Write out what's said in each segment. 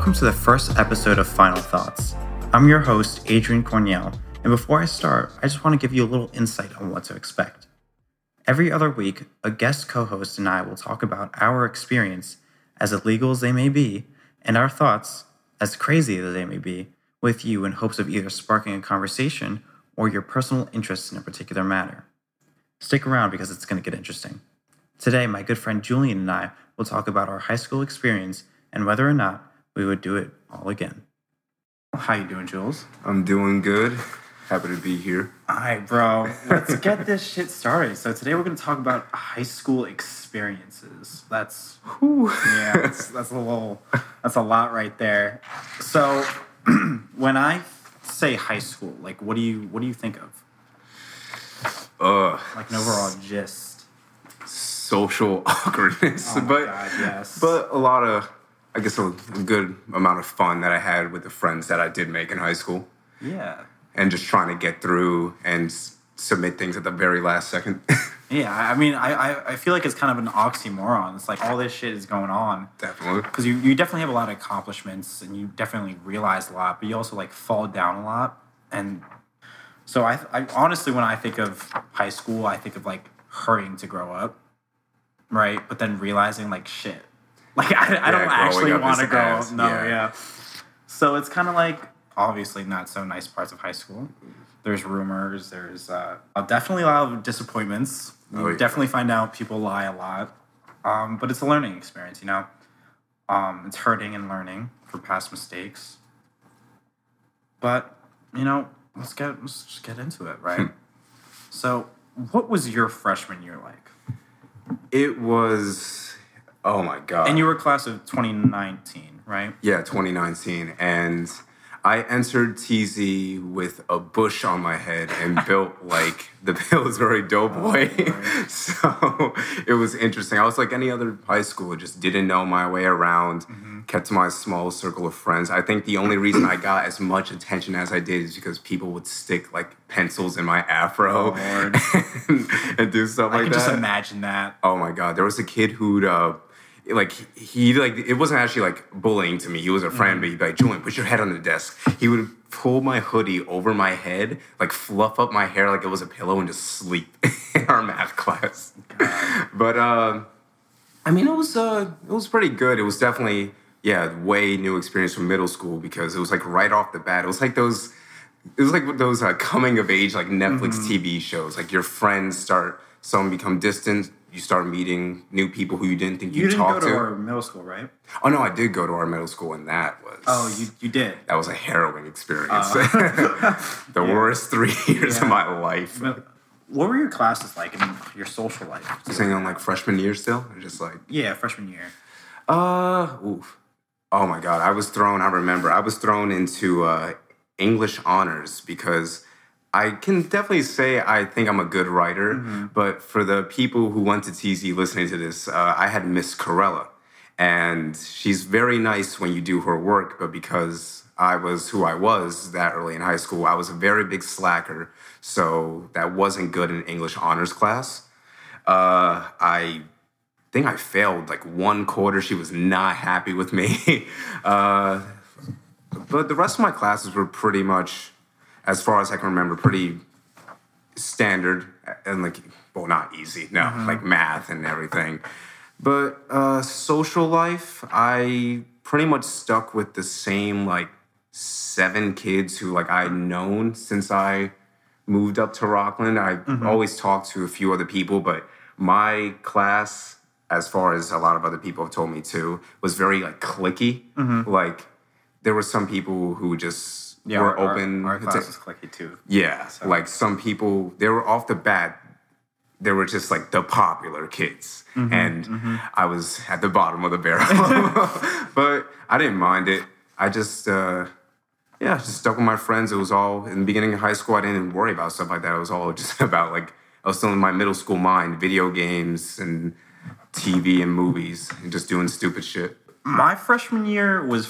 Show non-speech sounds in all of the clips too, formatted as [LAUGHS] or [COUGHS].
Welcome to the first episode of Final Thoughts. I'm your host, Adrian Cornell, and before I start, I just want to give you a little insight on what to expect. Every other week, a guest co host and I will talk about our experience, as illegal as they may be, and our thoughts, as crazy as they may be, with you in hopes of either sparking a conversation or your personal interest in a particular matter. Stick around because it's going to get interesting. Today, my good friend Julian and I will talk about our high school experience and whether or not we would do it all again. How you doing, Jules? I'm doing good. Happy to be here. All right, bro. Let's get this shit started. So today we're going to talk about high school experiences. That's Whew. yeah, that's, that's a little that's a lot right there. So [CLEARS THROAT] when I say high school, like what do you what do you think of? Uh, Like an overall gist. social [LAUGHS] awkwardness, Oh my but God, yes. but a lot of, I guess, a good amount of fun that I had with the friends that I did make in high school, Yeah. and just trying to get through and s- submit things at the very last second. [LAUGHS] Yeah, I mean, I, I, I feel like it's kind of an oxymoron. It's like all this shit is going on. Definitely. because you, you definitely have a lot of accomplishments and you definitely realize a lot, but you also like fall down a lot. And so I, I honestly, when I think of high school, I think of like hurrying to grow up, right? But then realizing like shit, like I, I Yeah, don't actually want to go. ass, No, yeah. yeah. So it's kind of like obviously not so nice parts of high school. There's rumors. There's uh, definitely a lot of disappointments. You Oh, definitely find out people lie a lot. Um, but it's a learning experience, you know. Um, it's hurting and learning from past mistakes. But you know, let's get let's just get into it, right? so, what was your freshman year like? It was, oh my god. And you were class of 2019, right? Yeah, 2019. And I entered TZ with a bush on my head and [LAUGHS] built like the Pillsbury Doughboy. Oh, [LAUGHS] so it was interesting. I was like any other high school, just didn't know my way around, Mm-hmm. kept to my small circle of friends. I think the only reason I got as much attention as I did is because people would stick like pencils in my afro Oh, [LAUGHS] and, and do stuff I like can that. just imagine that. Oh my god, there was a kid who'd uh like he like it wasn't actually like bullying to me. He was a friend, Mm-hmm. but he'd be like, Julian, put your head on the desk. He would pull my hoodie over my head, like fluff up my hair like it was a pillow and just sleep [LAUGHS] in our math class. But uh, I mean it was uh it was pretty good. It was definitely yeah, way new experience from middle school because it was like right off the bat. It was like those it was like those uh, coming of age like Netflix Mm-hmm. TV shows. Like your friends start some become distant. You start meeting new people who you didn't think You you'd didn't talk go to to. our middle school, right? Oh no, I did go to our middle school, and that was Oh, you you did. that was a harrowing experience. [LAUGHS] the worst three [LAUGHS] years Uh. Yeah. of my life. What were your classes like in your social life? Saying on like freshman year still, or just like Yeah, freshman year. Uh, oof. Oh my God, I was thrown. I remember I was thrown into uh, English honors because I can definitely say I think I'm a good writer. But for the people who went to TZ listening to this, uh, I had Miss Corella, and she's very nice when you do her work. But because I was who I was that early in high school, I was a very big slacker. So that wasn't good in English honors class. Uh, I think I failed like one quarter. She was not happy with me. [LAUGHS] uh, but the rest of my classes were pretty much, as far as I can remember, pretty standard and like, well, not easy. No, mm-hmm. like math and everything. But uh, social life, I pretty much stuck with the same like seven kids who like I'd known since I moved up to Rockland. I mm-hmm. always talked to a few other people, but my class, as far as a lot of other people have told me too, was very like clicky. Mm-hmm. Like there were some people who just were our, open. Our, our class was clicky too. yeah, like some people, they were off the bat, they were just like the popular kids. and I was at the bottom of the barrel. [LAUGHS] but I didn't mind it. I just, uh, yeah, just stuck with my friends. It was all in the beginning of high school. I didn't worry about stuff like that. It was all [LAUGHS] just about like, I was still in my middle school mind, video games and TV and movies and just doing stupid shit. My freshman year was,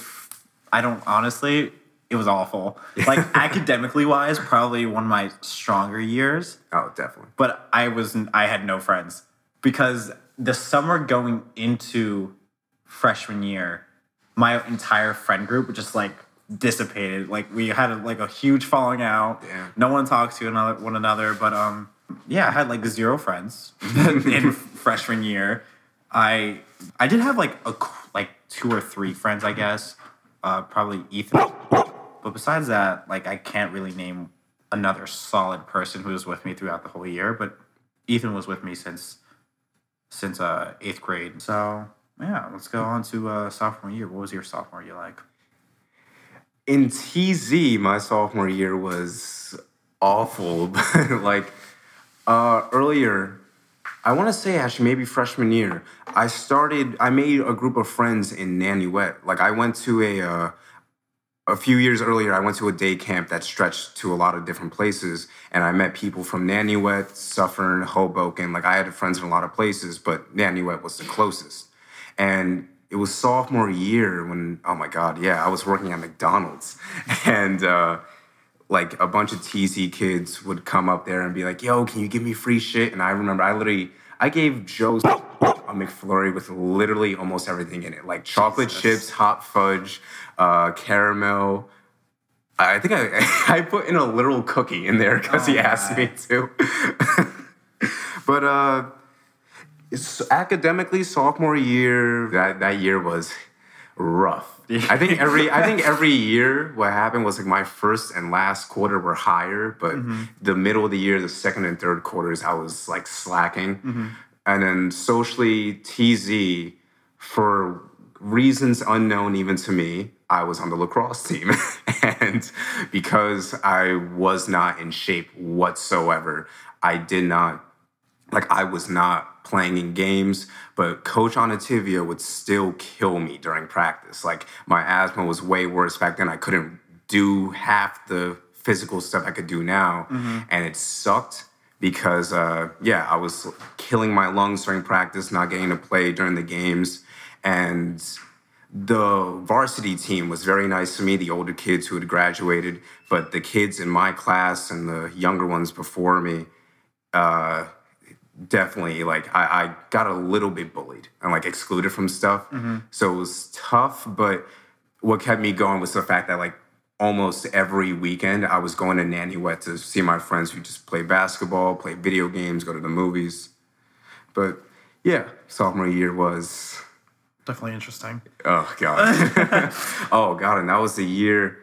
I don't honestly, it was awful. [LAUGHS] Like academically wise, probably one of my stronger years. Oh, definitely. but I was I had no friends because the summer going into freshman year, my entire friend group just like dissipated. Like we had a, like a huge falling out. Yeah. No one talked to another one another. But um, yeah, I had like zero friends [LAUGHS] in freshman year. I I did have like a like two or three friends, I guess. Uh, probably Ethan. But besides that, like I can't really name another solid person who was with me throughout the whole year. But Ethan was with me since since uh eighth grade. So yeah, let's go on to uh sophomore year. What was your sophomore year like? in TZ, my sophomore year was awful. [LAUGHS] But like uh, earlier, I want to say actually maybe freshman year, I started. I made a group of friends in Nanuet. Like I went to a. A few years earlier, I went to a day camp that stretched to a lot of different places, and I met people from Nanuet, Suffern, Hoboken. Like I had friends in a lot of places, but Nanuet was the closest. And it was sophomore year when, oh my God, yeah, I was working at McDonald's, [LAUGHS] and uh, like a bunch of TZ kids would come up there and be like, "Yo, can you give me free shit?" And I remember I literally I gave Joe's a McFlurry with literally almost everything in it, like chocolate Jesus. chips, hot fudge, uh, caramel. I think I [LAUGHS] I put in a literal cookie in there because he Oh, asked me to. [LAUGHS] but uh, it's academically sophomore year that that year was rough. [LAUGHS] I think every I think every year what happened was like my first and last quarter were higher, but mm-hmm. the middle of the year, the second and third quarters, I was like slacking. Mm-hmm. And then socially TZ for reasons unknown even to me, I was on the lacrosse team. [LAUGHS] and because I was not in shape whatsoever, I did not like I was not playing in games, but Coach Onativia would still kill me during practice. Like my asthma was way worse back then. I couldn't do half the physical stuff I could do now, and it sucked because uh, yeah, I was killing my lungs during practice, not getting to play during the games, and the varsity team was very nice to me, the older kids who had graduated, but the kids in my class and the younger ones before me, uh, definitely like I, I got a little bit bullied and like excluded from stuff. Mm-hmm. So it was tough, but what kept me going was the fact that like almost every weekend I was going to Nanuet to see my friends who just play basketball, play video games, go to the movies. But yeah, sophomore year was Definitely interesting. Oh god. [LAUGHS] [LAUGHS] oh god, and that was the year.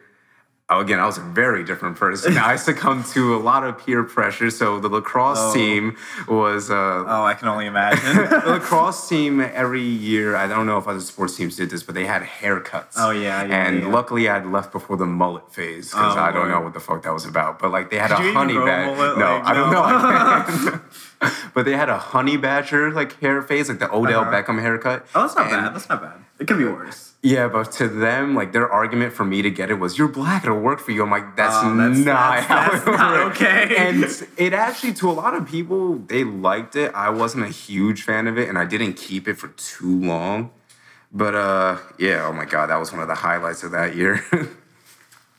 Oh, again, I was a very different person. I succumbed to a lot of peer pressure. So the lacrosse Oh. team was uh, Oh, I can only imagine. [LAUGHS] the lacrosse team every year. I don't know if other sports teams did this, but they had haircuts. Oh, yeah, yeah, And yeah. luckily, I'd left before the mullet phase because Oh, I don't know what the fuck that was about. But like, they had Did a honey badger. No, Like, I don't no. know. I [LAUGHS] [LAUGHS] but they had a honey badger like hair phase, like the Odell Uh-huh. Beckham haircut. oh, that's not And- bad. That's not bad. It could be worse. Yeah, but to them, like their argument for me to get it was, "You're black, it'll work for you." I'm like, "That's, Oh, that's- not that's- how that's not okay. [LAUGHS] And it actually, to a lot of people, they liked it. I wasn't a huge fan of it, and I didn't keep it for too long. But uh, yeah, oh my god, that was one of the highlights of that year. [LAUGHS]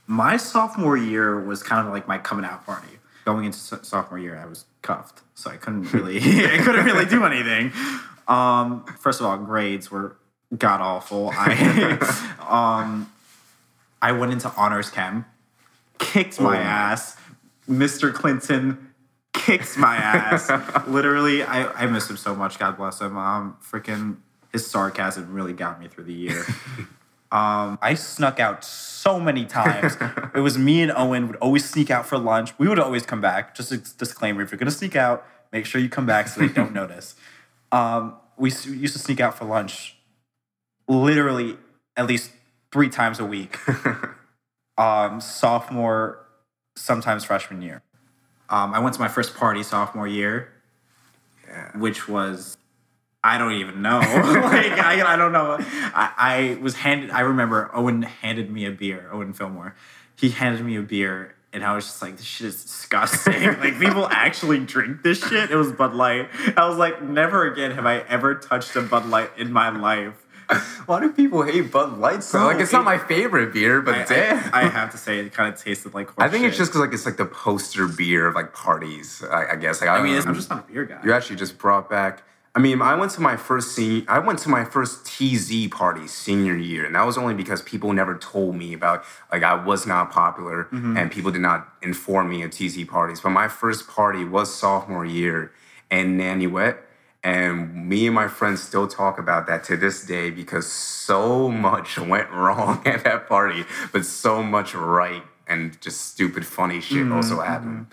My sophomore year was kind of like my coming out party. Going into so- sophomore year, I was cuffed, so I couldn't really, [LAUGHS] I couldn't really do anything. Um, first of all, grades were god awful. I, [LAUGHS] um, I went into honors chem, kicked my Oh. ass. Mr. Clinton kicks my ass. [LAUGHS] Literally, I, I miss him so much. God bless him. Um, freaking his sarcasm really got me through the year. [LAUGHS] Um, I snuck out so many times. it was me and Owen would always sneak out for lunch. We would always come back. Just a disclaimer: if you're gonna sneak out, make sure you come back so they don't notice. Um, we used to sneak out for lunch, literally at least three times a week. [LAUGHS] um, sophomore, sometimes freshman year. Um, I went to my first party sophomore year, yeah. which was I don't even know. [LAUGHS] like I, I don't know. I, I was handed. I remember Owen handed me a beer. Owen Fillmore, he handed me a beer, and I was just like, "This shit is disgusting. [LAUGHS] like people actually drink this shit." It was Bud Light. I was like, "Never again have I ever touched a Bud Light in my life." [LAUGHS] Why do people hate Bud Light so? Like, it's not my favorite beer, but I, damn. I, [LAUGHS] I have to say, it kind of tasted like. I think it's just because like it's like the poster beer of like parties. I, I guess. Like I, mean, don't it's, know. I'm just not a beer guy. You actually just brought back I mean, I went to my first senior, I went to my first TZ party senior year, and that was only because people never told me about like I was not popular, mm-hmm. and people did not inform me of TZ parties. But my first party was sophomore year and in Nanuet, and me and my friends still talk about that to this day because so much [LAUGHS] went wrong [LAUGHS] at that party, but so much right and just stupid, funny shit also happened.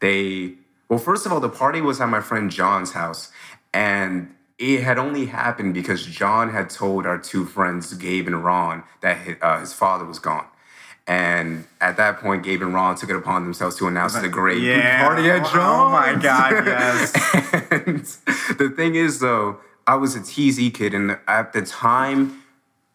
They well, first of all, the party was at my friend John's house, and it had only happened because John had told our two friends, Gabe and Ron, that his, uh, his father was gone. And at that point, Gabe and Ron took it upon themselves to announce the great Yeah. party at oh, oh John's. Oh my God, [LAUGHS] yes. and the thing is, though, I was a TZ kid, and at the time,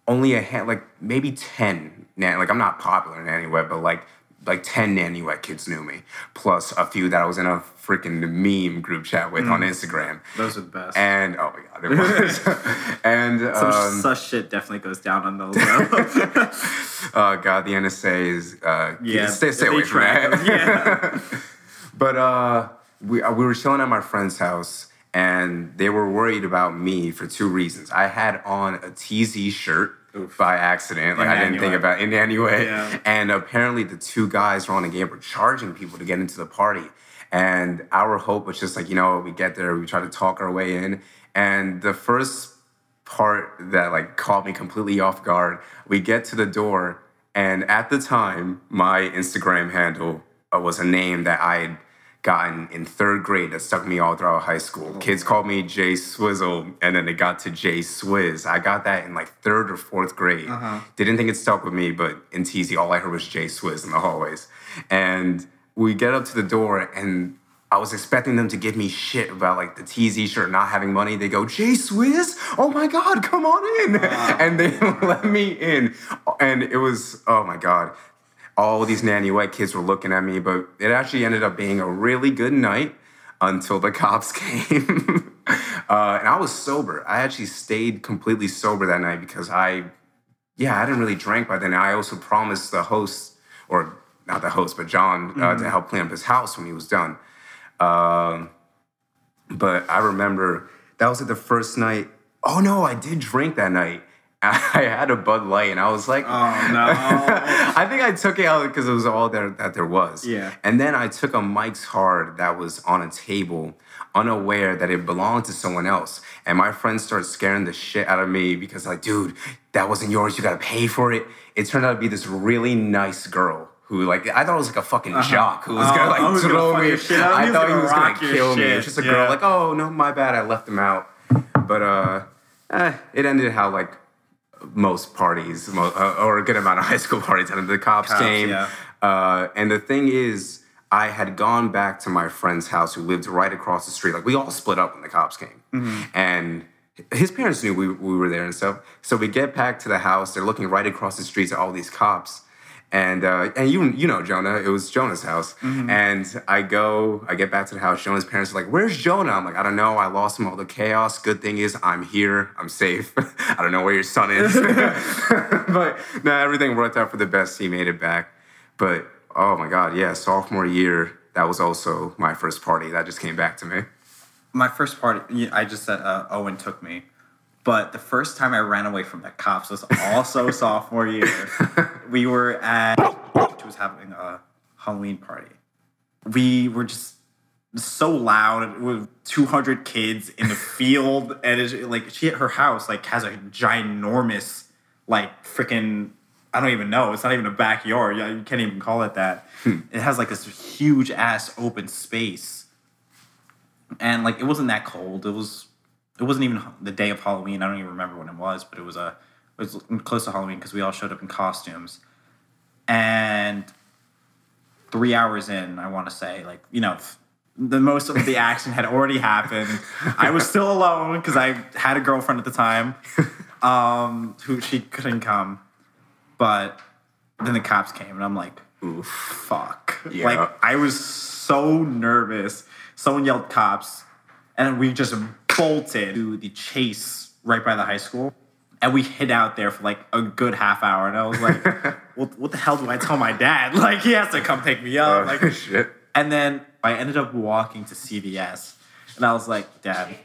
only a hand, like maybe ten. Nan- like I'm not popular in any way, but like like ten Nanuet kids knew me, plus a few that I was in a freaking meme group chat with on Instagram. Those are the best. And oh my god, it was. [LAUGHS] and Some um, such shit definitely goes down on those. though. [LAUGHS] uh, God, the NSA is uh, yeah, stay, stay away from that. Yeah. [LAUGHS] But uh, we uh, we were chilling at my friend's house, and they were worried about me for two reasons. I had on a TZ shirt by accident, like In I didn't think about it in any way. Yeah. And apparently, the two guys Ron the game were charging people to get into the party. And our hope was just like, you know, we get there, we try to talk our way in. And the first part that like caught me completely off guard. We get to the door, and at the time, my Instagram handle uh, was a name that I had gotten in third grade that stuck me all throughout high school. Oh, Kids called me Jay Swizzle, and then it got to Jay Swizz. I got that in like third or fourth grade. Uh-huh. Didn't think it stuck with me, but in TZ, all I heard was Jay Swizz in the hallways. And we get up to the door, and I was expecting them to give me shit about like the TZ shirt not having money. They go, Jay Swizz? Oh my God, come on in. And they [LAUGHS] let me in. And it was, oh my God. All these Nanuet kids were looking at me, but it actually ended up being a really good night until the [LAUGHS] cops came. [LAUGHS] uh, and I was sober. I actually stayed completely sober that night because I, yeah, I didn't really drink by then. I also promised the host, or not the host, but John, uh, to help clean up his house when he was done. Um, but I remember that was like the first night. Oh no, I did drink that night. [LAUGHS] I had a Bud Light, and I was like, Oh no. [LAUGHS] I think I took it out because it was all there that there was. Yeah. And then I took a Mike's Hard that was on a table, unaware that it belonged to someone else. And my friends started scaring the shit out of me because, like, dude, that wasn't yours. You gotta pay for it. It turned out to be this really nice girl. Who like I thought it was like a fucking jock who was Oh, gonna like was gonna throw me. your shit. He I thought he gonna was gonna kill me. It's just a Yeah. girl like, oh no, my bad, I left him out. But uh, eh, it ended how like most parties, uh, or a good amount of [LAUGHS] high school parties, and the cops, Cops, came. yeah. Uh, and the thing is, I had gone back to my friend's house who lived right across the street. Like we all split up when the cops came, Mm-hmm. and his parents knew we, we were there and stuff. So we get back to the house. They're looking right across the streets at all these cops. And uh, and you you know Jonah, it was Jonah's house. Mm-hmm. And I go, I get back to the house. Jonah's parents are like, "Where's Jonah?" I'm like, "I don't know. I lost him all the chaos. Good thing is I'm here. I'm safe. [LAUGHS] I don't know where your son is." [LAUGHS] [LAUGHS] but no, everything worked out for the best. He made it back. But oh my god, yeah, sophomore year, that was also my first party. That just came back to me. My first party, I just said uh, Owen took me, but the first time I ran away from the cops was also [LAUGHS] sophomore year. We were at, she was having a Halloween party. We were just so loud with 200 kids in the field, and it's like she at her house like has a ginormous like freaking. I don't even know. It's not even a backyard. Yeah, You can't even call it that. Hmm. It has like this huge ass open space and like it wasn't that cold. It was it wasn't even the day of Halloween. I don't even remember when it was, but it was a it was close to Halloween because we all showed up in costumes. And three hours in, I want to say, like you know, the most of the action had already happened. I was still alone because I had a girlfriend at the time, um, who she couldn't come, but then the cops came, and I'm like, Oof. fuck. Yeah. Like I was so nervous. Someone yelled cops, and we just bolted to the chase right by the high school. And we hid out there for like a good half hour. And I was like, [LAUGHS] what, what the hell do I tell my dad? [LAUGHS] Like, he has to come pick me up. Like, [LAUGHS] shit. and then I ended up walking to CVS. And I was like, Dad,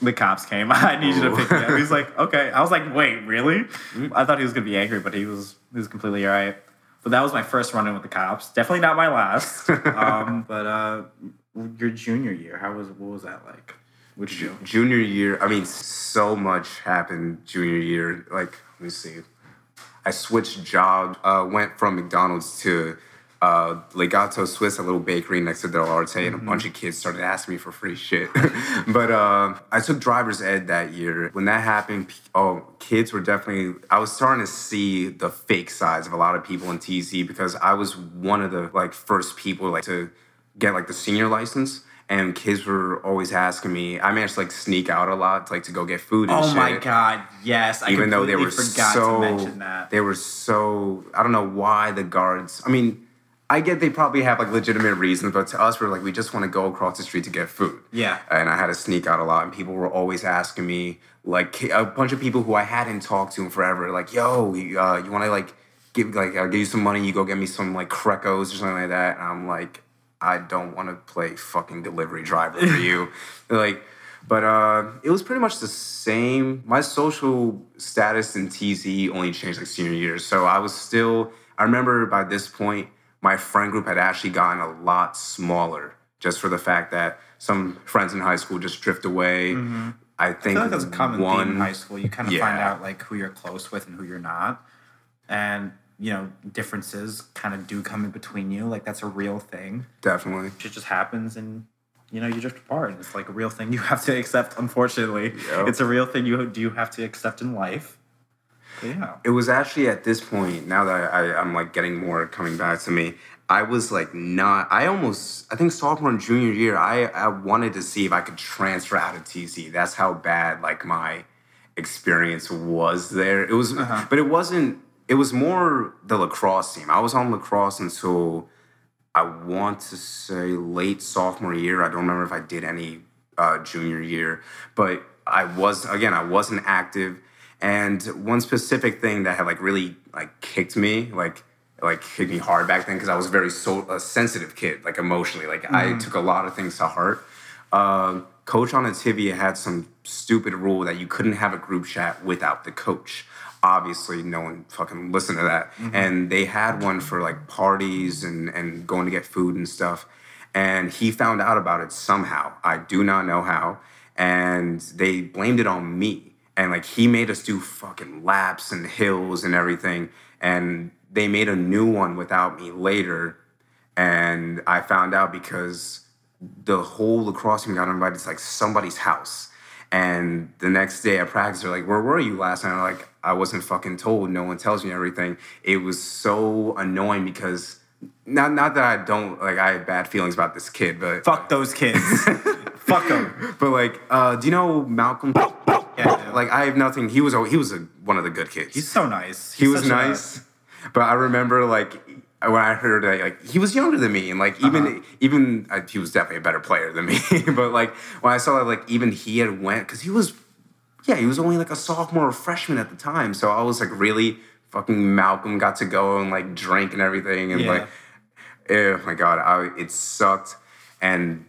the cops came. I need you to pick me up. He's like, okay. I was like, wait, really? I thought he was gonna be angry, but he was he was completely all right. But that was my first run in with the cops. Definitely not my last. um, but uh, your junior year, how was what was that like? You do? Junior year, I mean, so much happened junior year. Like, let me see. I switched jobs, uh, went from McDonald's to uh, Legato Swiss, a little bakery next to Del Arte, and a bunch of kids started asking me for free shit. [LAUGHS] but uh, I took driver's ed that year. When that happened, oh, kids were definitely. I was starting to see the fake sides of a lot of people in TZ because I was one of the like first people like to get like the senior license. And kids were always asking me. I managed to like sneak out a lot, to, like to go get food. And Oh shit my god, yes! I even though they were forgot so to mention that. they were so I don't know why the guards. I mean, I get they probably have like legitimate reasons, but to us, we're like we just want to go across the street to get food. Yeah. and I had to sneak out a lot, and people were always asking me like a bunch of people who I hadn't talked to in forever, like, "Yo, you, uh, you want to like give like I'll give you some money, you go get me some like Crecos or something like that," and I'm like. I don't want to play fucking delivery driver for you. [LAUGHS] Like, but uh, it was pretty much the same. My social status in TZ only changed like senior year. So I was still, I remember by this point, my friend group had actually gotten a lot smaller just for the fact that some friends in high school just drift away. I think Mm-hmm. I like that's a common one, theme in high school. You kind of find out like who you're close with and who you're not, and you know differences kind of do come in between you. Like that's a real thing. definitely. It just happens, and you know you drift apart. And it's like a real thing you [LAUGHS] have to accept. Unfortunately, Yep. it's a real thing you do have to accept in life. But yeah, It was actually at this point, now that I, I'm like getting more coming back to me, I was like not, I almost, I think sophomore and junior year, I, I wanted to see if I could transfer out of TZ. That's how bad like my experience was there. It was, Uh-huh. but it wasn't, it was more the lacrosse team. I was on lacrosse until I want to say late sophomore year. I don't remember if I did any uh, junior year, but I was again I wasn't active. And one specific thing that had like really like kicked me like like hit me hard back then because I was a very so a sensitive kid like emotionally like I took a lot of things to heart. Uh, coach Onativia had some stupid rule that you couldn't have a group chat without the coach obviously no one fucking listened to that. Mm-hmm. And they had one for like parties and and going to get food and stuff. And he found out about it somehow. I do not know how. And they blamed it on me. And like he made us do fucking laps and hills and everything. And they made a new one without me later. And i found out because the whole lacrosse team got invited to like somebody's house. And the next day at practice, they're like, "Where were you last night?" I'm like, "I wasn't fucking told. No one tells me everything." It was so annoying because not not that I don't like I have bad feelings about this kid, but fuck those kids. [LAUGHS] fuck them. but like, uh, do you know Malcolm? Yeah, Like I have nothing. He was a, he was a, one of the good kids. He's so nice. he was such a- nice, but I remember like when I heard that like he was younger than me, and like even Uh-huh. even uh, he was definitely a better player than me. [LAUGHS] but like when I saw that like even he had went because he was yeah he was only like a sophomore or freshman at the time, so I was like really fucking Malcolm got to go and like drink and everything, and Yeah. like oh my god, I, it sucked. And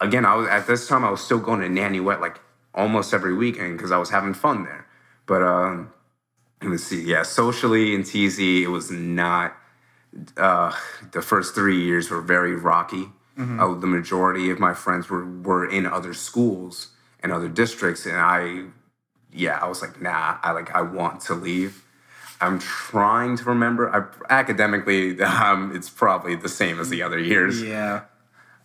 again, I was at this time I was still going to Nanuet like almost every weekend because I was having fun there. But um, let's see, yeah, socially in TZ, it was not. Uh, the first three years were very rocky. Uh, the majority of my friends were were in other schools and other districts, and I, yeah, I was like, nah, I like I want to leave. I'm trying to remember. I, academically, [LAUGHS] um, it's probably the same as the other years. Yeah.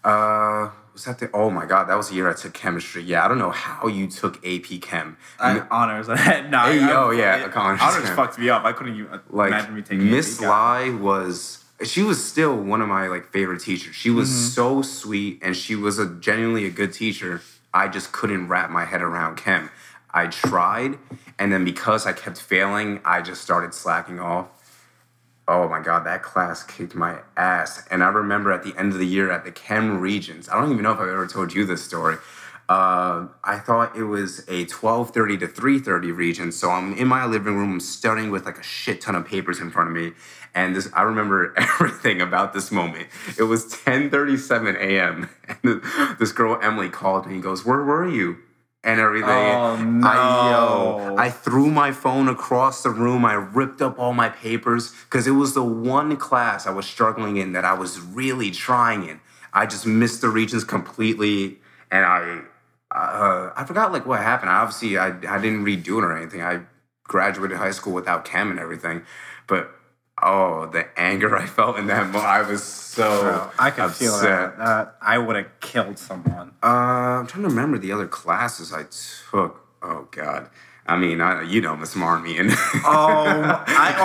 Uh, was that the? Oh my god, that was the year I took chemistry. Yeah, I don't know how you took AP Chem. I, honors. no, Hey, oh, yeah, it- honors, honors fucked me up. I couldn't even like imagine me taking Miss. Lai was she was still one of my like favorite teachers. She was Mm-hmm. so sweet and she was a genuinely a good teacher. I just couldn't wrap my head around chem. I tried and then because I kept failing, I just started slacking off. Oh my god, that class kicked my ass. And I remember at the end of the year at the Chem Regents, I don't even know if I've ever told you this story. Uh, I thought it was a 12:30 to 3:30 Regents, so I'm in my living room studying with like a shit ton of papers in front of me, and this I remember [LAUGHS] everything about this moment. It was 10:37 a.m. [LAUGHS] and this girl Emily called me and goes, "Where were you?" And everything. Oh, I, yo, no. I threw my phone across the room. I ripped up all my papers because it was the one class I was struggling in that I was really trying in. I just missed the Regents completely, and I uh, I forgot like what happened. I Obviously, I I didn't redo it or anything. I graduated high school without chem and everything, but oh, the anger I felt in that moment. I was so I could feel upset. that. Uh, I would have killed someone. Uh, I'm trying to remember the other classes I took. Oh God. I mean, I, you know, Miss Marmion. Oh, [LAUGHS] I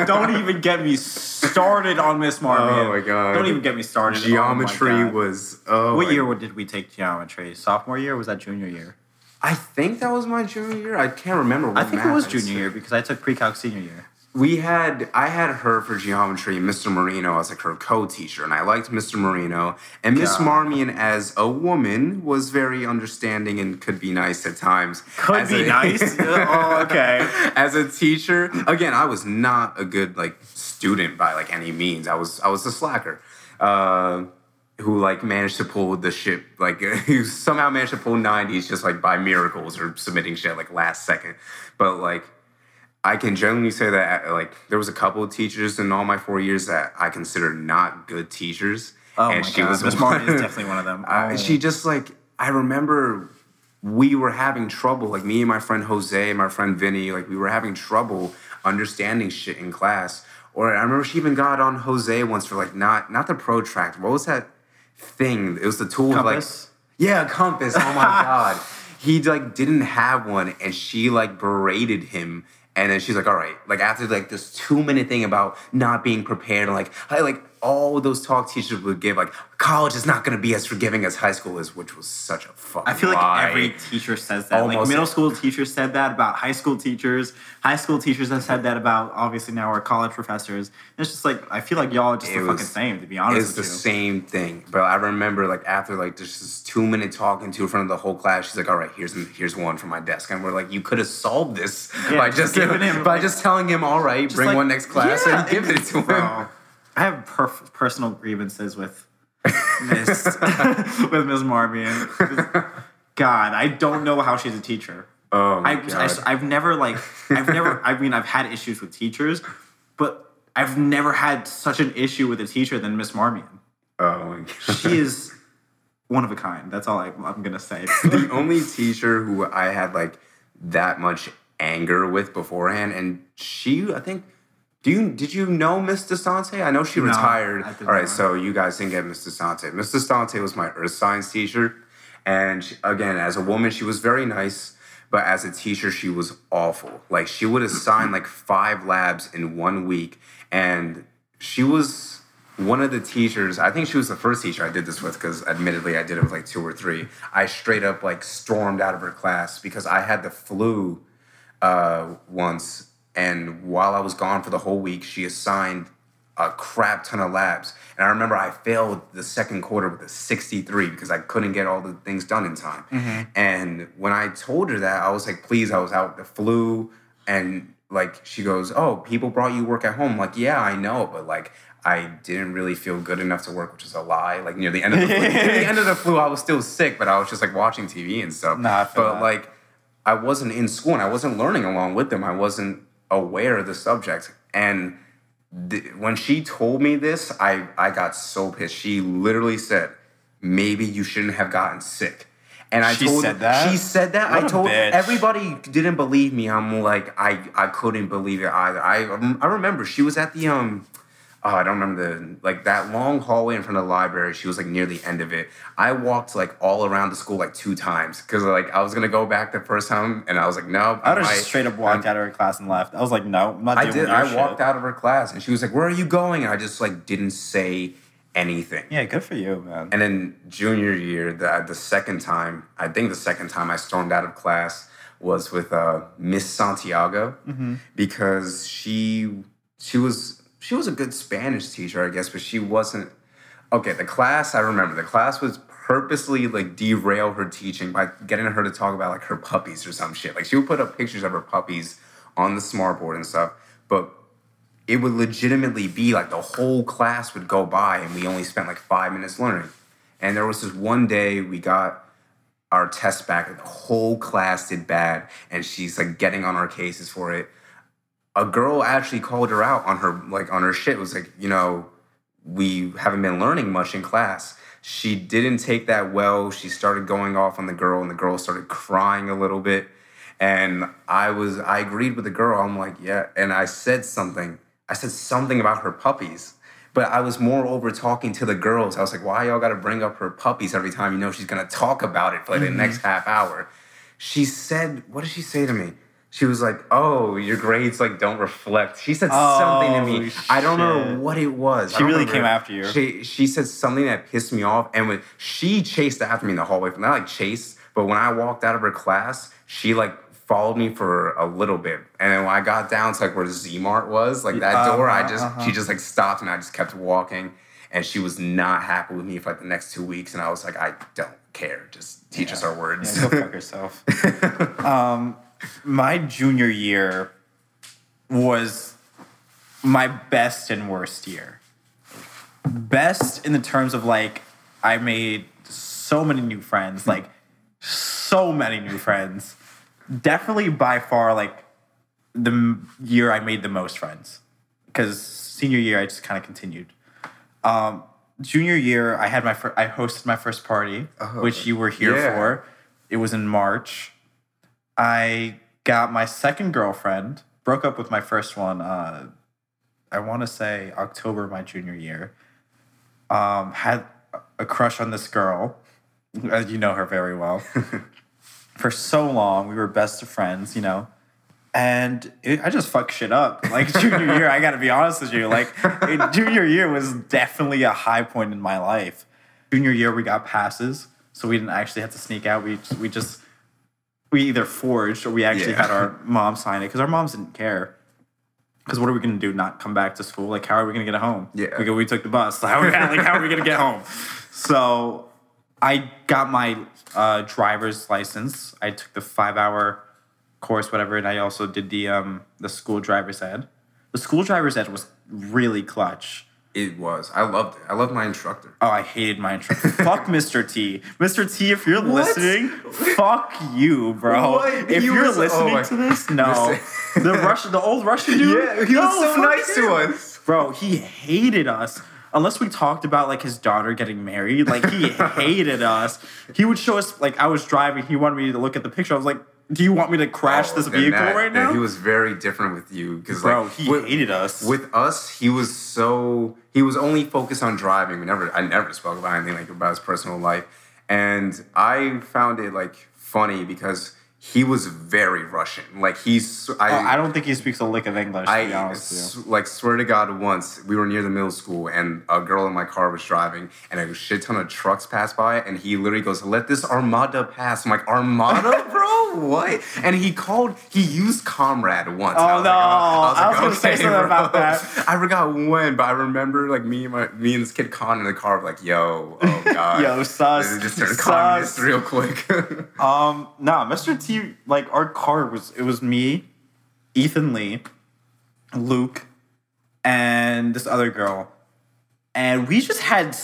oh! Don't even get me started on Miss Marmion. Oh, my God. Don't even get me started. Geometry Oh, was. Oh, What year did we take geometry? Sophomore year or was that junior year? I think that was my junior year. I can't remember. What I think it was I junior year because I took pre-calc senior year. We had I had her for geometry, Mr. Marino as like her co-teacher, and I liked Mr. Marino. And Miss. Marmion as a woman was very understanding and could be nice at times. Could As be a- nice. [LAUGHS] oh, okay. as a teacher again i was not a good like student by like any means i was i was a slacker uh who like managed to pull the ship like [LAUGHS] who somehow managed to pull 90s just like by miracles or submitting shit like last second but like i can genuinely say that like there was a couple of teachers in all my four years that i considered not good teachers Oh my god, Miss Martin is [LAUGHS] definitely one of them. uh, Oh. she just like I remember we were having trouble, like me and my friend Jose, my friend Vinny, like we were having trouble understanding shit in class. Or I remember she even got on Jose once for like not not the protractor. What was that thing? It was the tool Compass? like yeah, a compass. Oh my [LAUGHS] god. He like didn't have one and she like berated him and then she's like, all right, like after like this two minute thing about not being prepared, and like I like all those talk teachers would give, like college is not gonna be as forgiving as high school is, which was such a fucking I feel like lie. every teacher says that. like middle school teachers said that about high school teachers. High school teachers have said that about obviously now our college professors. And it's just like I feel like y'all are just It the was- fucking same. To be honest It's with the you. same thing, but I remember like after like just this two minute talking to in front of the whole class, she's like, "All right, here's here's one from my desk," and we're like, "You could have solved this Yeah, by just just him- [LAUGHS] by just telling him, all right, bring like, one next class yeah, and give it to him." Bro, I have perf- personal grievances with Miss [LAUGHS] [LAUGHS] with Miss Marmion. [LAUGHS] God, I don't know how she's a teacher. Oh my I, god! I, have never like I've never I mean I've had issues with teachers, but I've never had such an issue with a teacher than Miss Marmion. oh my god! She is one of a kind. That's all I, I'm gonna say. the only teacher who I had like that much anger with beforehand, and she, I think, do you did you know Miss Desante? I know she No, retired. All right, not. so you guys didn't get Miss Desante. Miss Desante was my earth science teacher, and she- again, as a woman, she was very nice. But as a teacher, she was awful. Like she would assign like five labs in one week, and she was one of the teachers. I think she was the first teacher I did this with because, admittedly, I did it with like two or three. I straight up like stormed out of her class because I had the flu uh, once, and while I was gone for the whole week, she assigned a crap ton of labs. And I remember I failed the second quarter with a 63 because I couldn't get all the things done in time. Mm-hmm. And when I told her that, I was like, please, I was out with the flu. And like, she goes, oh, people brought you work at home. I'm like, yeah, I know, but like, I didn't really feel good enough to work, which is a lie. Like near the end of the flu, near the end of the flu, I was still sick, but I was just like watching TV and stuff. Nah, but that. like, I wasn't in school and I wasn't learning along with them. I wasn't aware of the subject. And th- when she told me this, I, I got so pissed. She literally said, maybe you shouldn't have gotten sick. And I She told said that? she said that. What I told bitch. everybody didn't believe me. I'm like I I couldn't believe it either. I I remember she was at the um oh, I don't remember the like that long hallway in front of the library. She was like near the end of it. I walked like all around the school like two times because like I was gonna go back the first time and I was like no. I would have might- just straight up walked out of her class and left. I was like, no, I'm not I did. I shit. walked out of her class and she was like, "Where are you going?" And I just like didn't say anything. Yeah, good for you, man. And then junior year, the the second time, I think the second time I stormed out of class was with uh, Miss Santiago because she she was she was a good Spanish teacher, I guess, but she wasn't okay. The class I remember the class was purposely like derail her teaching by getting her to talk about like her puppies or some shit. Like she would put up pictures of her puppies on the smartboard and stuff, but it would legitimately be like the whole class would go by and we only spent like five minutes learning. And there was this one day we got, our test back. And the whole class did bad, and she's like getting on our cases for it. A girl actually called her out on her like on her shit. It was like, you know, we haven't been learning much in class. She didn't take that well. She started going off on the girl, and the girl started crying a little bit. And I was, I agreed with the girl. I'm like, yeah. And I said something. I said something about her puppies. But I was more over talking to the girls. I was like, why y'all got to bring up her puppies every time you know she's to talk about it for like the mm-hmm. next half hour? She said, what did she say to me? She was like, "Oh, your grades like don't reflect." She said something to me. Oh, I don't know what it was. She really remember. came after you. She she said something that pissed me off, and when she chased after me in the hallway, not like chased, but when I walked out of her class, she like followed me for a little bit, and then when I got down to like where Z Mart was, like that door, I Uh-huh, just uh-huh. she just like stopped, and I just kept walking, and she was not happy with me for like the next two weeks, and I was like, I don't care, just teach us our words. Yeah, go fuck yourself. [LAUGHS] um, my junior year was my best and worst year. Best in the terms of like I made so many new friends, like so many new friends. Definitely by far like the m- year I made the most friends because senior year I just kind of continued. Um, junior year I had my fir- I hosted my first party, which you were here yeah. for. It was in March. I got my second girlfriend. Broke up with my first one. Uh, I want to say October my junior year. Um, had a crush on this girl. As you know her very well. [LAUGHS] For so long, we were best of friends. You know, and it, I just fucked shit up. Like [LAUGHS] junior year, I got to be honest with you. Like junior year was definitely a high point in my life. Junior year, we got passes, so we didn't actually have to sneak out. We we just we either forged or we actually Yeah. had our mom sign it because our moms didn't care. Because what are we gonna do? Not come back to school? Like how are we gonna get home? Yeah. Because we took the bus. How are we, like how are we gonna get home? So I got my uh, driver's license. I took the five hour course, whatever, and I also did the um, the school driver's ed. The school driver's ed was really clutch. It was. I loved it. I loved my instructor. Oh, I hated my instructor. fuck [LAUGHS] Mr. T. Mr. T, if you're What? listening, [LAUGHS] fuck you, bro. What? If He you're was- oh listening my- to this, no. The Russian, the old Russian dude. Yeah, he was so nice to us. bro. He hated us. Unless we talked about like his daughter getting married, like he [LAUGHS] hated us. He would show us like I was driving. He wanted me to look at the picture. I was like, "Do you want me to crash Oh, this vehicle that- right now?" He was very different with you because, bro, like, he with, hated us. with us, he was so he was only focused on driving. We never, I never spoke about anything like about his personal life, and I found it like funny because he was very Russian. Like he's, Oh, I don't think he speaks a lick of English. I honest with you. like swear to God, once we were near the middle school and a girl in my car was driving and a shit ton of trucks passed by and he literally goes, "Let this Armada pass." I'm like, "Armada, [LAUGHS] bro? What?" And he called, he used comrade once. Oh, I was no. Like, I was gonna say something about that. [LAUGHS] I forgot when, but I remember like me and my me and this kid Con in the car were like, "Yo, oh [LAUGHS] god, Yo, sus, just turned sus. communist real quick." Um, nah, Mr. T, like our car was it was me, Ethan Lee, Luke, and this other girl, and we just had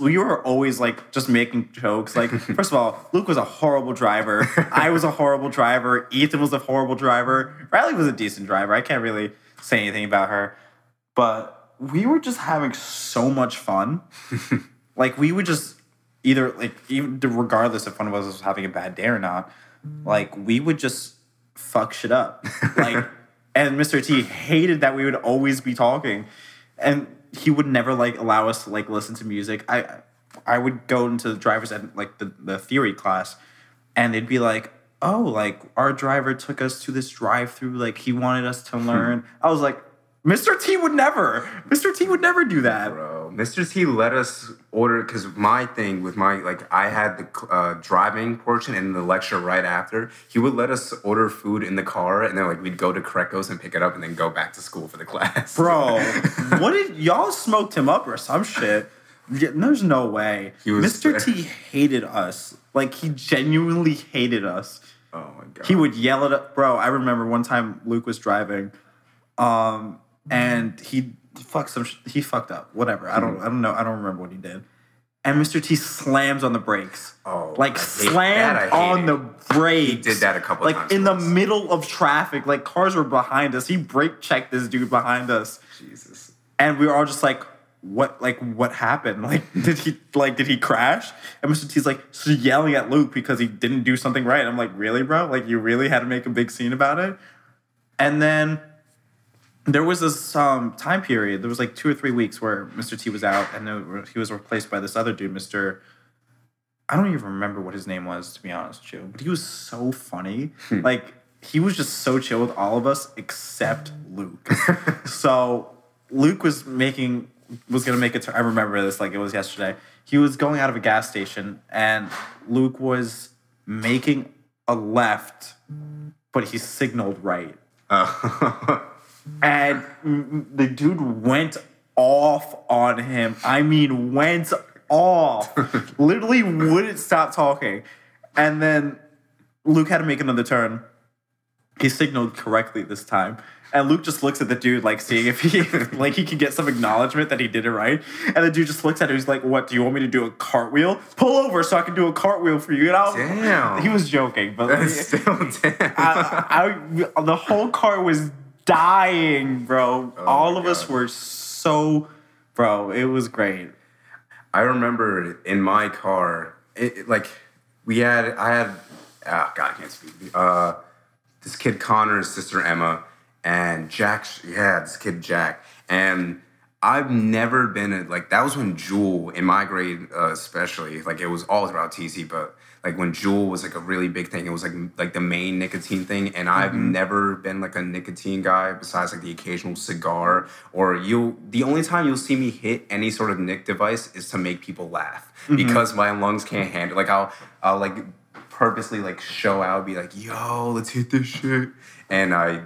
we were always like just making jokes. Like, [LAUGHS] first of all, Luke was a horrible driver. I was a horrible driver. Ethan was a horrible driver. Riley was a decent driver. I can't really say anything about her, but we were just having so much fun. [LAUGHS] like we would just either like even regardless if one of us was having a bad day or not, like we would just fuck shit up. Like [LAUGHS] and Mr. T hated that we would always be talking. And he would never like allow us to like listen to music. I I would go into the driver's ed like the, the theory class and they'd be like, Oh, like our driver took us to this drive through, like he wanted us to hmm. learn. I was like, Mr. T would never. Mr. T would never do that. Bro, Mr. T let us order because my thing with my like I had the uh, driving portion and the lecture right after. He would let us order food in the car and then like we'd go to Krekos and pick it up and then go back to school for the class. Bro, [LAUGHS] what did y'all smoked him up or some shit? Yeah, There's no way. Mr. T hated us. Like he genuinely hated us. oh my god. He would yell at us. Bro, I remember one time Luke was driving, um, and he fucked some. sh- He fucked up. Whatever. I don't. I don't know. I don't remember what he did. and Mr. T slams on the brakes. Oh, like slammed. On it. the brakes. He did that a couple like times Like in the middle of traffic. Like cars were behind us. He brake checked this dude behind us, Jesus. and we were all just like, "What? Like what happened? [LAUGHS] Like did he like did he crash?" And Mr. T's like yelling at Luke because he didn't do something right. I'm like, "Really, bro? Like you really had to make a big scene about it?" And then there was this um, time period. There was like two or three weeks where Mr. T was out, and then he was replaced by this other dude, Mr. I don't even remember what his name was, to be honest with you. But he was so funny. like he was just so chill with all of us except Luke. [LAUGHS] so Luke was making was gonna make a turn. I remember this like it was yesterday. He was going out of a gas station, and Luke was making a left, but he signaled right [LAUGHS] and the dude went off on him. I mean, went off. [LAUGHS] Literally wouldn't stop talking. And then Luke had to make another turn. He signaled correctly this time. And Luke just looks at the dude, like seeing if he [LAUGHS] like he can get some acknowledgement that he did it right. And the dude just looks at him. He's like, "What? Do you want me to do a cartwheel? Pull over so I can do a cartwheel for you." And I was, Damn. [LAUGHS] he was joking, but like, Still damn. I, I, the whole car was dying, bro. All my of us were so, bro. It was great. I remember in my car, it, it- like we had, I had, ah, God, I can't speak. Uh, this kid Connor's sister Emma, and Jack. Yeah, this kid Jack, and I've never been a, like that was when Juul in my grade, uh, especially like it was all throughout TZ, but like when Juul was like a really big thing, it was like like the main nicotine thing, and I've never been like a nicotine guy besides like the occasional cigar or you. The only time you'll see me hit any sort of nic device is to make people laugh because my lungs can't handle. Like I'll I'll like purposely like show out, be like, "Yo, let's hit this shit," and I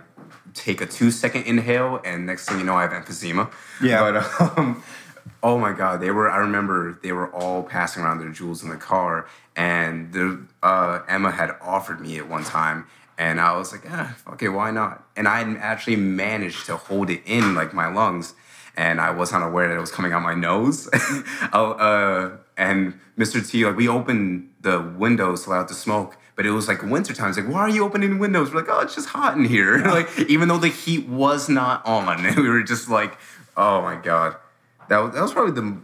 take a two second inhale, and next thing you know, I have emphysema. Yeah. But [LAUGHS] um, oh my god, they were. I remember they were all passing around their Juuls in the car, and the uh, Emma had offered me it one time. And I was like, ah, okay, why not? And I actually managed to hold it in like my lungs, and I was not aware that it was coming out my nose. [LAUGHS] Oh, uh, and Mr. T, like, we opened the windows to let out the smoke, but it was like winter time. It's like, why are you opening windows? We're like, oh, it's just hot in here. [LAUGHS] like, even though the heat was not on, [LAUGHS] we were just like, oh my god, that was, that was probably the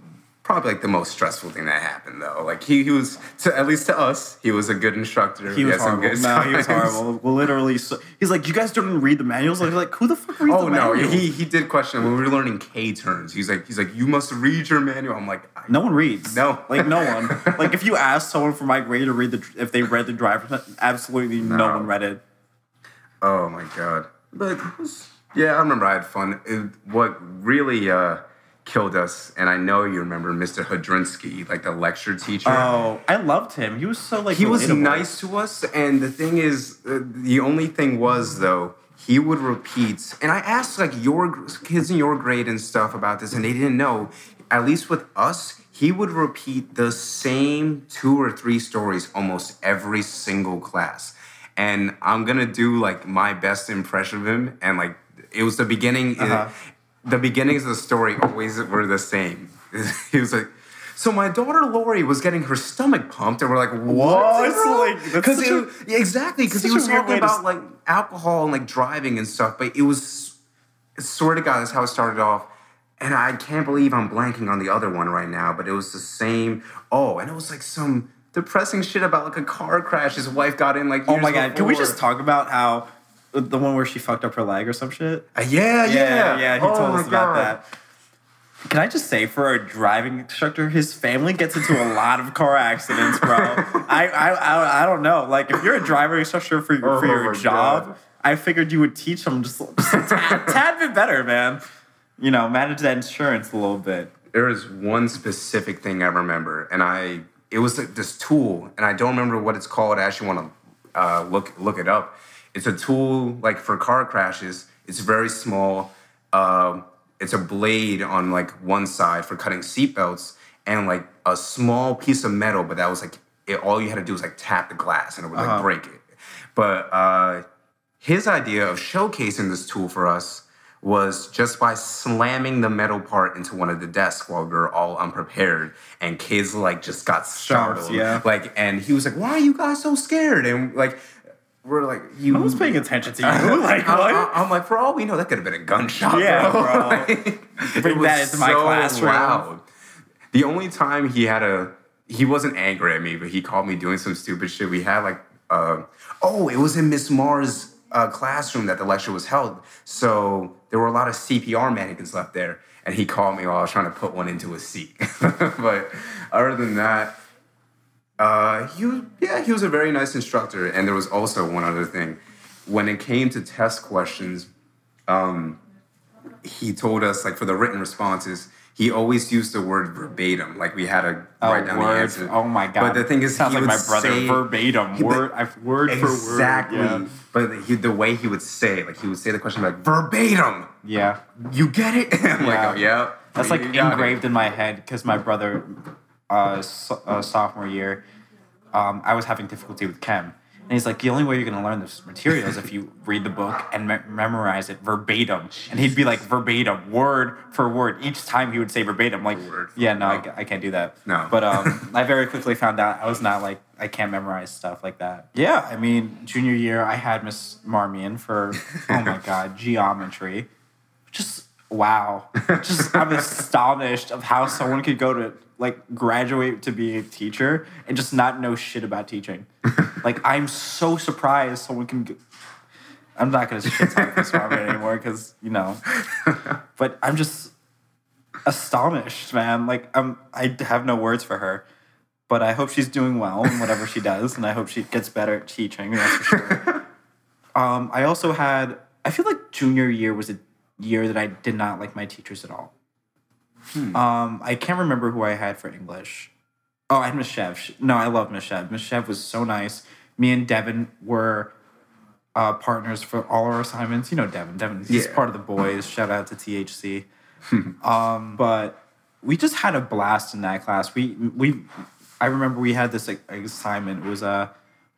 probably like the most stressful thing that happened though. Like he, he was to at least to us, he was a good instructor. He was had some horrible. good No, he was horrible. Literally, so, he's like, "You guys don't read the manuals." Like, like who the fuck reads Oh the no, he he did question when we were learning K turns. He's like he's like you must read your manual. I'm like I, no one reads. No. like no one. [LAUGHS] like if you ask someone from my grade to read the if they read the driver, absolutely no, No. one read it. Oh my god! But yeah, I remember I had fun. It, what really uh, killed us, and I know you remember Mr. Hodrinsky, like the lecture teacher. Oh, I loved him. He was so like he was nice to us, and the thing is, uh, the only thing was though. He would repeat, and I asked like your kids in your grade and stuff about this, and they didn't know. At least with us, he would repeat the same two or three stories almost every single class. And I'm gonna do like my best impression of him, and like it was the beginning. Uh-huh. The beginnings of the story always were the same. [LAUGHS] he was like, "So my daughter Lori was getting her stomach pumped," and we're like, "What?" What? Like, Because a- exactly because he was talking way to about like alcohol and like driving and stuff, but it was swear to God, that's how it started off. And I can't believe I'm blanking on the other one right now, but it was the same. Oh, and it was like some depressing shit about like a car crash. His wife got in like. Oh my god! Can we just talk about how the one where she fucked up her leg or some shit? Uh, yeah, yeah, yeah. He Oh told us about God. that. Can I just say, for a driving instructor, his family gets into a lot of car accidents, bro. [LAUGHS] I, I, I, I don't know. Like, if you're a driving instructor for, Oh for your job, God. I figured you would teach them just, just a [LAUGHS] tad, tad bit better, man. You know, manage that insurance a little bit. there is one specific thing I remember, and I it was this tool, and I don't remember what it's called. I actually want to uh, look look it up. It's a tool like for car crashes. It's very small. Um, it's a blade on like one side for cutting seatbelts, and like a small piece of metal. But that was like it, all you had to do was like tap the glass, and it would like Uh-huh. break it. But uh, his idea of showcasing this tool for us was just by slamming the metal part into one of the desks while we were all unprepared and kids like just got startled. yeah. Like and he was like, Why are you guys so scared? And like we're like you I was paying attention to you. [LAUGHS] like I- what? I, am like, for all we know, that could have been a gunshot. Yeah, bro. bro. [LAUGHS] Like, Bring it that was into my classroom. The only time he had a, he wasn't angry at me, but he called me doing some stupid shit. We had like, uh, oh, it was in Miss Mars' uh, classroom that the lecture was held. So there were a lot of CPR mannequins left there. And he called me while I was trying to put one into a seat. [LAUGHS] but other than that, uh, he was, yeah, he was a very nice instructor. And there was also one other thing. When it came to test questions, um, he told us, like, for the written responses, he always used the word verbatim. Like, we had to Oh, write down the answer. Oh my god! But the thing is, sounds he like would my brother say- verbatim, he- word I- word for word. Exactly. Yeah. But he, the way he would say it, like, he would say the question like, verbatim. yeah. You get it? [LAUGHS] I'm like, Yeah. oh, yeah. That's like got it." engraved in my head because my brother, uh, so, uh, sophomore year, um, I was having difficulty with chem. And he's like, the only way you're going to learn this material is if you read the book and me- memorize it verbatim. And he'd be like, verbatim, word for word. Each time he would say verbatim. Like, yeah, no, I, I can't do that. No. But um, I very quickly found out I was not like, I can't memorize stuff like that. Yeah, I mean, junior year, I had Miss Marmion for, oh my [LAUGHS] God, geometry just wow just i'm astonished of how someone could go to like graduate to be a teacher and just not know shit about teaching [LAUGHS] like i'm so surprised someone can Get, I'm not gonna shit talk this [LAUGHS] anymore because you know but i'm just astonished man like i'm i have no words for her but i hope she's doing well in whatever she does and i hope she gets better at teaching that's for sure [LAUGHS] um, I also had. I feel like junior year was a year that I did not like my teachers at all. Um, I can't remember who I had for English. Oh, I had Miss Chev. No, I love Miss Chev. Miss Chev was so nice. Me and Devin were uh, partners for all our assignments. You know Devin. Devin, he's Yeah. part of the boys. Shout out to THC. um, but we just had a blast in that class. We we I remember we had this like, assignment. It was uh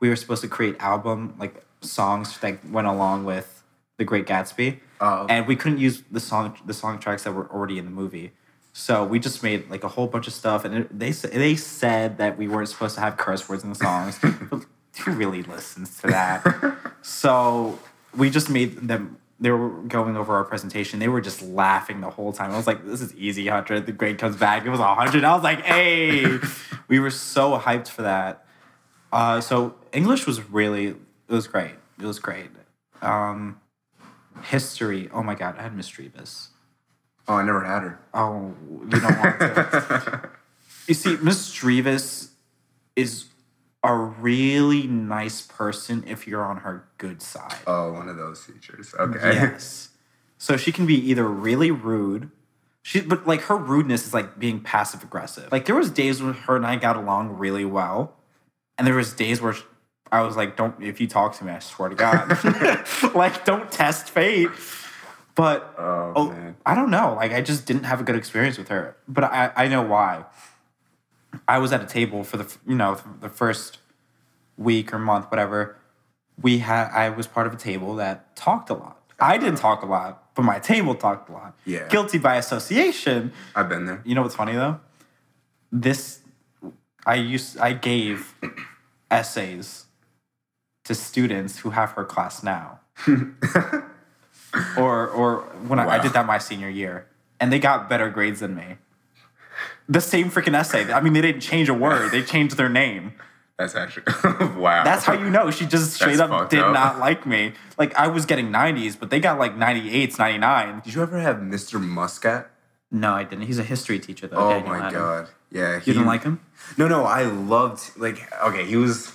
we were supposed to create album like songs that went along with The Great Gatsby, Oh. and we couldn't use the song the song tracks that were already in the movie. So we just made like a whole bunch of stuff, and it, they they said that we weren't supposed to have curse words in the songs. [LAUGHS] but who really listens to that? so we just made them. They were going over our presentation. They were just laughing the whole time. I was like, "This is easy, Hunter." The grade comes back. It was hundred. I was like, "Hey!" [LAUGHS] we were so hyped for that. Uh, so English was really it was great. It was great. Um, history. Oh my god, I had Miss Trevis. Oh, I never had her. Oh, you don't want to. [LAUGHS] you see, Miss Drevis is a really nice person if you're on her good side. Oh, one of those teachers. Okay. Yes. So she can be either really rude, she but like her rudeness is like being passive aggressive. Like there was days when her and I got along really well, and there was days where I was like, "Don't if you talk to me, I swear to God, [LAUGHS] [LAUGHS] like don't test fate." But Oh, oh. I don't know. Like I just didn't have a good experience with her, but I I know why. I was at a table for the you know the first week or month, whatever. We had I was part of a table that talked a lot. I didn't uh-huh. talk a lot, but my table talked a lot. Yeah. Guilty by association. I've been there. You know what's funny though? This I used I gave [CLEARS THROAT] essays to students who have her class now. [LAUGHS] or or when I, I did that my senior year. And they got better grades than me. The same freaking essay. I mean, they didn't change a word. They changed their name. That's actually [LAUGHS] wow. That's how you know she just straight That's up did up. not like me. Like I was getting 90s, but they got like 98s, 99. Did you ever have Mr. Muscat? No, I didn't. He's a history teacher though. Oh Daniel my Adam. god. Yeah. You didn't like him? No, no, I loved like okay, he was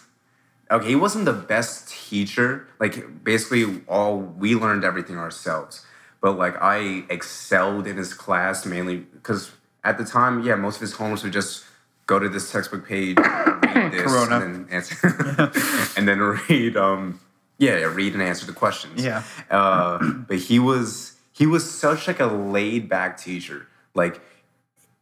okay, he wasn't the best teacher. Like basically all we learned everything ourselves. But like I excelled in his class mainly because at the time, yeah, most of his homework would just go to this textbook page, [COUGHS] read this, Corona. and then answer [LAUGHS] and then read um yeah, yeah, read and answer the questions. Yeah. Uh, but he was he was such like a laid back teacher. Like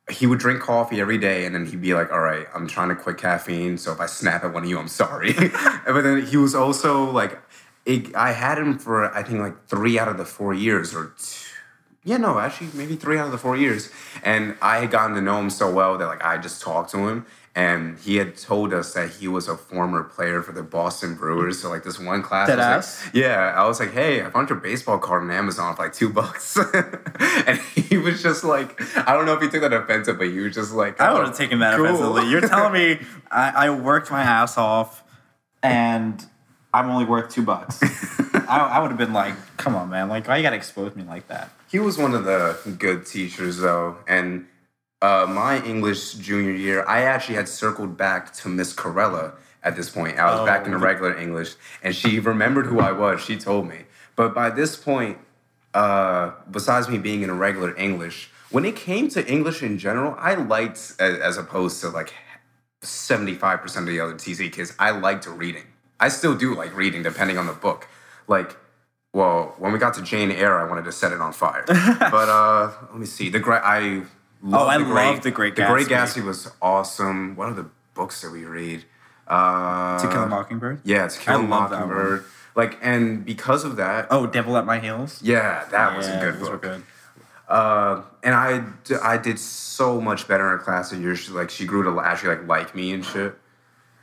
he would drink coffee every day and then he'd be like, all right, I'm trying to quit caffeine. So if I snap at one of you, I'm sorry. [LAUGHS] [LAUGHS] but then he was also like, it, I had him for, I think like three out of the four years or two, Yeah, no, actually, maybe three out of the four years. And I had gotten to know him so well that like I just talked to him, and he had told us that he was a former player for the Boston Brewers. So like this one class, Dead was like- yeah, I was like, hey, I found your baseball card on Amazon for like two bucks, [LAUGHS] and he was just like, I don't know if he took that offensive, but he was just like, I oh, would have taken that cool. offensively. You're telling me I, I worked my ass off and I'm only worth two bucks. [LAUGHS] I, I would have been like, come on, man. Like, why you got to expose me like that? He was one of the good teachers, though. And uh, my English junior year, I actually had circled back to Miss Corella at this point. I was back in the Oh. regular English, and she remembered who I was. She told me. But by this point, uh, besides me being in a regular English, when it came to English in general, I liked, as, as opposed to like 75% of the other TZ kids, I liked reading. I still do like reading, depending on the book. Like, well, when we got to Jane Eyre, I wanted to set it on fire. [LAUGHS] but uh, let me see. The great, I love Oh, I the love The Great Gatsby. The Great Gatsby. Was awesome. What are the books that we read? Uh, To Kill a Mockingbird? Yeah, To Kill a I one. Mockingbird. Like, and because of that, Oh, Devil at My Heels? yeah, that was a good those were book. good. Uh, and I, I did so much better in her class that year. She, like she grew to actually like like me and shit.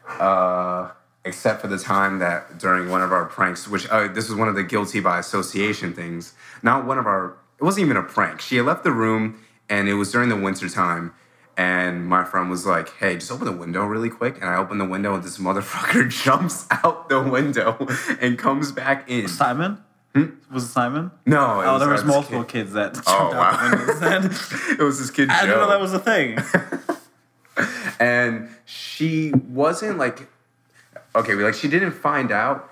Uh, except for the time that during one of our pranks, which uh, this was one of the guilty by association things. Not one of our. It wasn't even a prank. She had left the room, and it was during the winter time. And my friend was like, "Hey, just open the window really quick." And I open the window, and this motherfucker [LAUGHS] jumps out the window and comes back in. Simon? Hmm? Was it Simon? No, it Oh, there was uh, this multiple kid. kids that oh, jumped Oh out wow! the windows [LAUGHS] then. it was this kid. I didn't know that was a thing. [LAUGHS] and she wasn't like okay like she didn't find out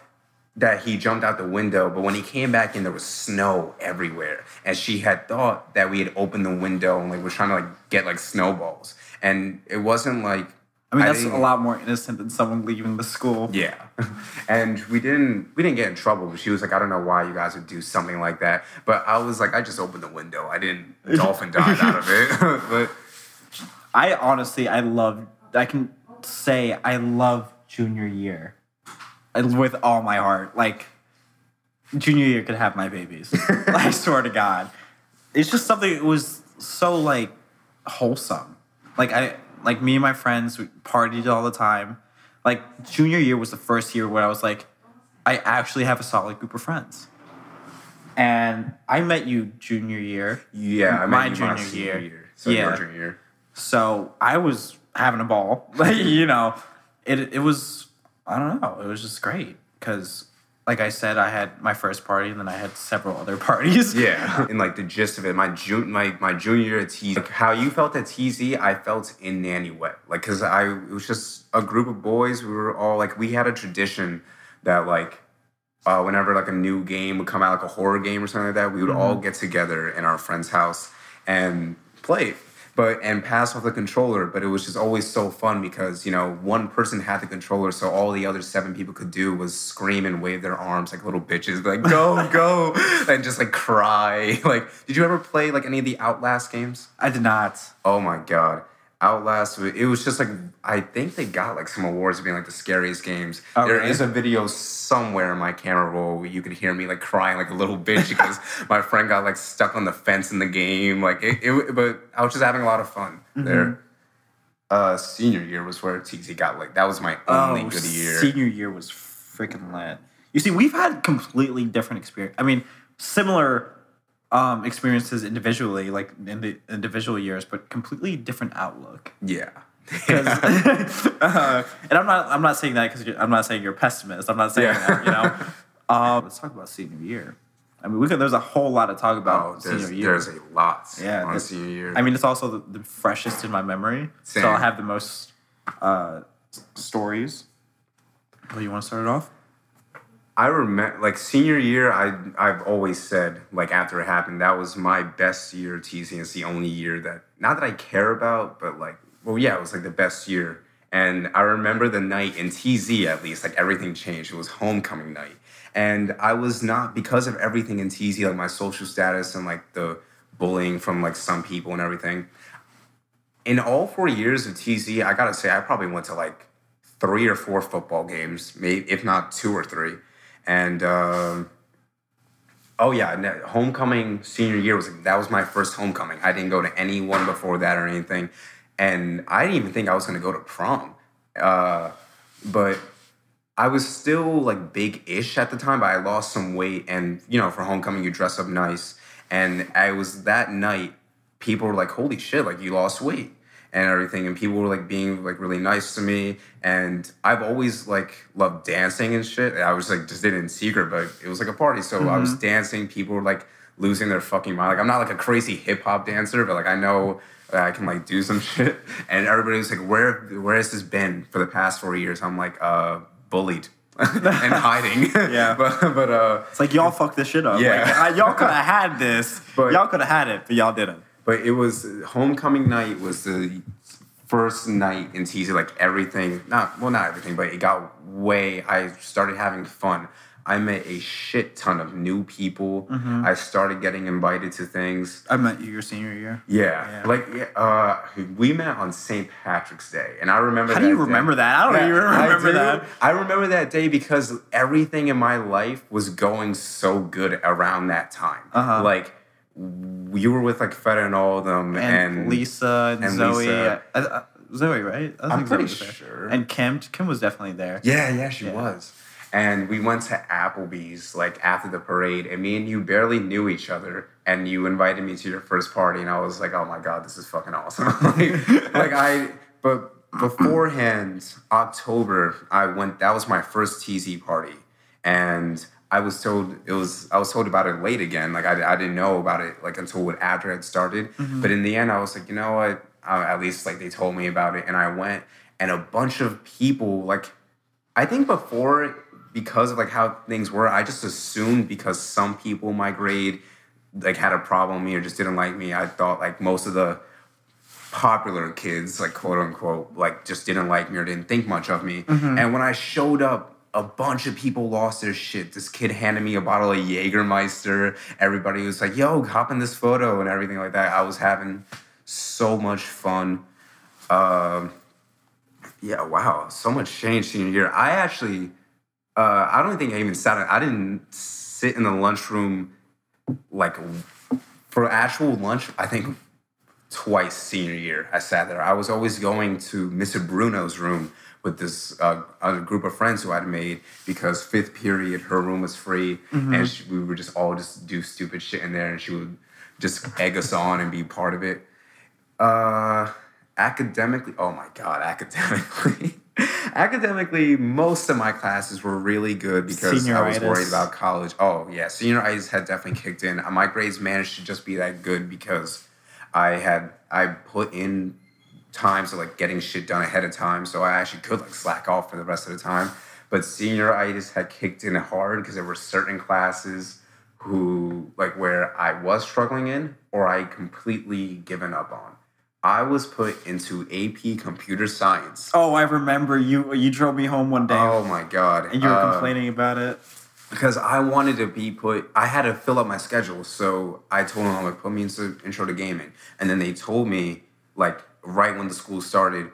that he jumped out the window but when he came back in there was snow everywhere. And she had thought that we had opened the window and like was trying to like get like snowballs. And it wasn't like I mean, that's a lot more innocent than someone leaving the school. yeah. [LAUGHS] And we didn't we didn't get in trouble but she was like i don't know why you guys would do something like that. But i was like i just opened the window. I didn't [LAUGHS] dolphin dive out of it. [LAUGHS] But I honestly, I love. I can say I love junior year, I- with all my heart. Like junior year could have my babies. [LAUGHS] I swear to God, it's just something. It was so like wholesome. Like I, like me and my friends we partied all the time. Like junior year was the first year where I was like, I actually have a solid group of friends. And I met you junior year. yeah i My my junior senior year. year so Yeah. your junior year So I was having a ball. Like, [LAUGHS] you know, it it was I don't know, it was just great because like I said, I had my first party and then I had several other [LAUGHS] parties. Yeah, and like the gist of it, my June, my my junior year at TZ, like how you felt at TZ, I felt in Nanuet. Like, cause I it was just a group of boys. We were all like, we had a tradition that like, uh, whenever like a new game would come out, like a horror game or something like that, we would all get together in our friend's house and play. But and pass off the controller, but it was just always so fun because you know one person had the controller, so all the other seven people could do was scream and wave their arms like little bitches, like go [LAUGHS] go, and just like cry. [LAUGHS] Like, did you ever play like any of the Outlast games? I did not. Oh my god, Outlast! It was just like I think they got like some awards being like the scariest games. Oh, there is a video somewhere in my camera roll where you could hear me like crying like a little bitch [LAUGHS] because my friend got like stuck on the fence in the game. Like it, it but I was just having a lot of fun Mm-hmm. there. Uh, senior year was where TZ got like that was my only good year. Oh, Senior year was freaking lit. You see, we've had completely different experience. I mean, similar um, experiences individually, like in the individual years, but completely different outlook. Yeah, [LAUGHS] [LAUGHS] uh, and I'm not. I'm not saying that because I'm not saying you're a pessimist. I'm not saying Yeah. that. You know. [LAUGHS] Um, let's talk about senior year. I mean, we could. There's a whole lot to talk Oh, about there's, senior year. there's a lot Yeah, on senior year. I mean, it's also the, the freshest in my memory, Same. so I'll have the most uh, stories. Oh, you want to start it off? I remember, like senior year, I I've always said, like after it happened, that was my best year TZ. It's the only year that not that I care about, but like, well, yeah, it was like the best year. And I remember the night in TZ at least, like everything changed. It was homecoming night, and I was not because of everything in TZ, like my social status and like the bullying from like some people and everything. In all four years of TZ, I gotta say, I probably went to like three or four football games, maybe if not two or three. And um, Oh yeah, homecoming senior year was that was my first homecoming. I didn't go to any one before that or anything, and I didn't even think I was going to go to prom. Uh, but I was still like big-ish at the time, but I lost some weight, and you know, for homecoming you dress up nice, and I was that night. People were like, "Holy shit! Like you lost weight." And everything and people were like being like really nice to me and i've always like loved dancing and shit i was like just did it in secret but it was like a party so i was dancing people were like losing their fucking mind like i'm not like a crazy hip-hop dancer but like i know i can like do some [LAUGHS] shit and everybody was like where where has this been for the past four years i'm like uh bullied [LAUGHS] and hiding [LAUGHS] Yeah. but but uh It's like y'all fucked this shit up. Yeah. Like, y'all could have had this. But- y'all could have had it, but y'all didn't. But it was homecoming night was the first night in TZ. Like everything, not well, not everything, but it got way. I started having fun. I met a shit ton of new people. Mm-hmm. I started getting invited to things. I met you your senior year. Yeah, Yeah. like uh, we met on St. Patrick's Day, and I remember. How do you day. remember that? I don't Yeah, even remember do. that. I remember that day because everything in my life was going so good around that time. Uh-huh. Like you were with like Feta and all of them, And, and, Lisa and, and Zoe. Lisa. Uh, uh, Zoe, right? I I'm pretty Zoe sure. And Kim. Kim was definitely there. Yeah, yeah, she Yeah. was. And we went to Applebee's like after the parade, and me and you barely knew each other. And you invited me to your first party, and I was like, "Oh my god, this is fucking awesome!" [LAUGHS] like, [LAUGHS] like I, but beforehand, October, I went. That was my first TZ party, and I was told it was. I was told about it late again. Like I, I didn't know about it like until after it had started. But in the end, I was like, you know what? Uh, at least like they told me about it, and I went, and a bunch of people like. I think before, because of like how things were, I just assumed because some people in my grade like had a problem with me or just didn't like me. I thought like most of the popular kids, like quote unquote, like just didn't like me or didn't think much of me. And when I showed up, a bunch of people lost their shit. This kid handed me a bottle of Jägermeister. Everybody was like, "Yo, hop in this photo" and everything like that. I was having so much fun. Um, yeah, wow, so much change senior year. I actually, uh, I don't think I even sat. I didn't sit in the lunchroom like for actual lunch. I think twice senior year I sat there. I was always going to Mr. Bruno's room with this uh, other group of friends who I'd made because fifth period her room was free and she, we would just all just do stupid shit in there and she would just egg us on and be part of it. Uh, academically, oh my god, academically. [LAUGHS] academically, most of my classes were really good because I was worried about college. Oh yeah, senioritis had definitely kicked in. My grades managed to just be that good because I had I put in times to like getting shit done ahead of time, so I actually could like slack off for the rest of the time. But senioritis had kicked in hard because there were certain classes who like where I was struggling in or I completely given up on. I was put into AP computer science. Oh, I remember you. You drove me home one day, Oh my god! and you were Uh, complaining about it. because I wanted to be put. I had to fill up my schedule, so I told them I'm like, put me into intro to gaming, and then they told me like right when the school started,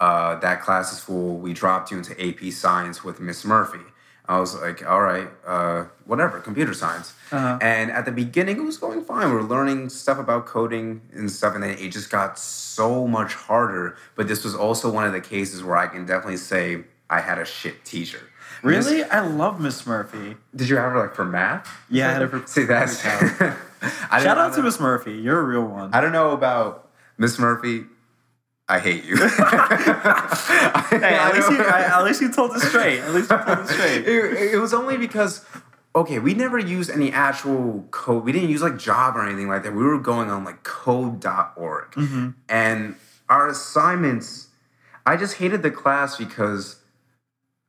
uh, that class is full. We dropped you into AP Science with Miss Murphy. I was like, all right, uh, whatever, computer science. Uh-huh. And at the beginning, it was going fine. We were learning stuff about coding and stuff, and then it just got so much harder. But this was also one of the cases where I can definitely say I had a shit teacher. Really, I love Miss Murphy. did you have her like for math? Yeah, I had her for- See, that's. [LAUGHS] Shout out to Miss Murphy. You're a real one. I don't know about Miss Murphy. I hate you. [LAUGHS] [LAUGHS] Hey, at least you, I, at least you told it straight. At least you told it straight. [LAUGHS] it, it was only because okay, we never used any actual code. We didn't use like Java or anything like that. We were going on like code.org. Mm-hmm. And our assignments, I just hated the class because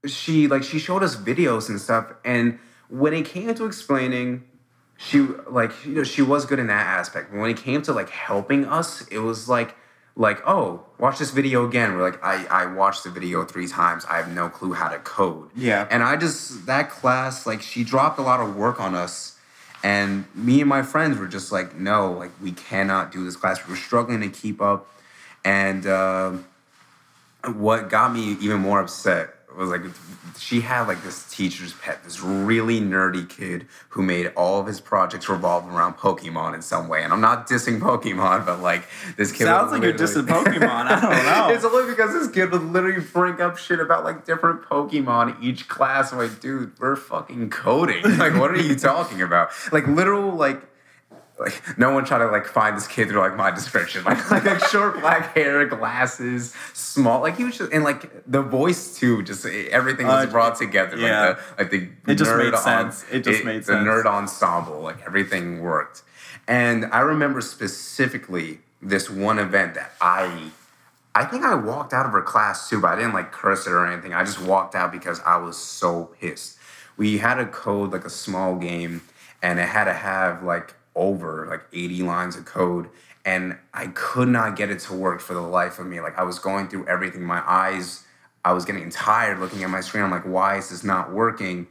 she like she showed us videos and stuff and when it came to explaining she like you know she was good in that aspect but when it came to like helping us it was like like oh watch this video again. We're like i i watched the video three times. I have no clue how to code. Yeah. and i just that class like she dropped a lot of work on us. And me and my friends were just like no like we cannot do this class. We were struggling to keep up. And um what got me even more upset was like she had like this teacher's pet, this really nerdy kid who made all of his projects revolve around Pokemon in some way. And I'm not dissing Pokemon, but like this kid Sounds like you're dissing Pokemon. I don't [LAUGHS] know. it's only because this kid would literally bring up shit about like different Pokemon each class. I'm like, dude, we're fucking coding. [LAUGHS] Like, what are you talking about? Like literal like like no one tried to like find this kid through like my description. Like [LAUGHS] like, like short black hair, glasses, small like he was just and like the voice too, just everything was Uh, brought together. yeah. Like the like the It just made sense. It just made sense The nerd ensemble, like everything worked. And I remember specifically this one event that I I think I walked out of her class too, but I didn't like curse it or anything. I just walked out because I was so pissed. We had a code like a small game, and it had to have like over like 80 lines of code, and I could not get it to work for the life of me. Like I was going through everything. My eyes, I was getting tired looking at my screen. I'm like, why is this not working?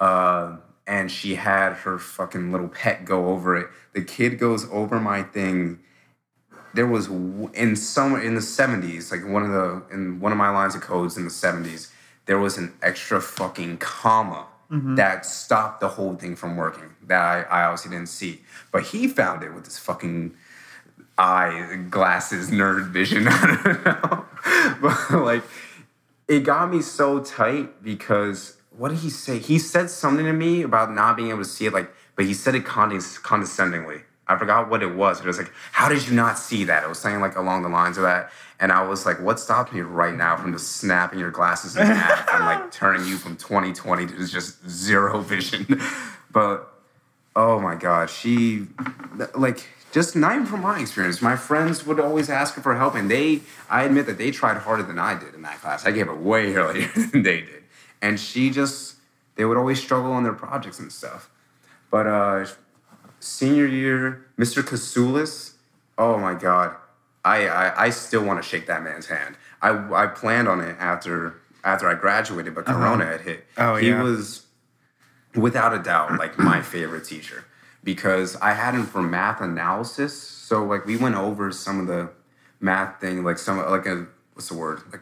Uh, and she had her fucking little pet go over it. The kid goes over my thing there was in some in the 70s like one of the in one of my lines of codes in the 70s there was an extra fucking comma Mm-hmm. that stopped the whole thing from working that I, I obviously didn't see but he found it with his fucking eye glasses nerd vision [LAUGHS] i don't know [LAUGHS] but like it got me so tight because what did he say? He said something to me about not being able to see it, like, but he said it condes- condescendingly. I forgot what it was. It was like, "How did you not see that?" It was saying like along the lines of that, and I was like, "What stopped me right now from just snapping your glasses in half [LAUGHS] and like turning you from 2020 to just zero vision?" [LAUGHS] but oh my god, she like just not even from my experience. My friends would always ask her for help, and they, I admit that they tried harder than I did in that class. I gave it way [LAUGHS] earlier than they did, and she just, they would always struggle on their projects and stuff. But uh, senior year, Mr. Kasulis, oh my god, I, I, I still want to shake that man's hand. I, I planned on it after after I graduated, but Corona had hit. Oh, he yeah. was without a doubt like my favorite teacher because I had him for math analysis. So like we went over some of the math thing, like some like a what's the word like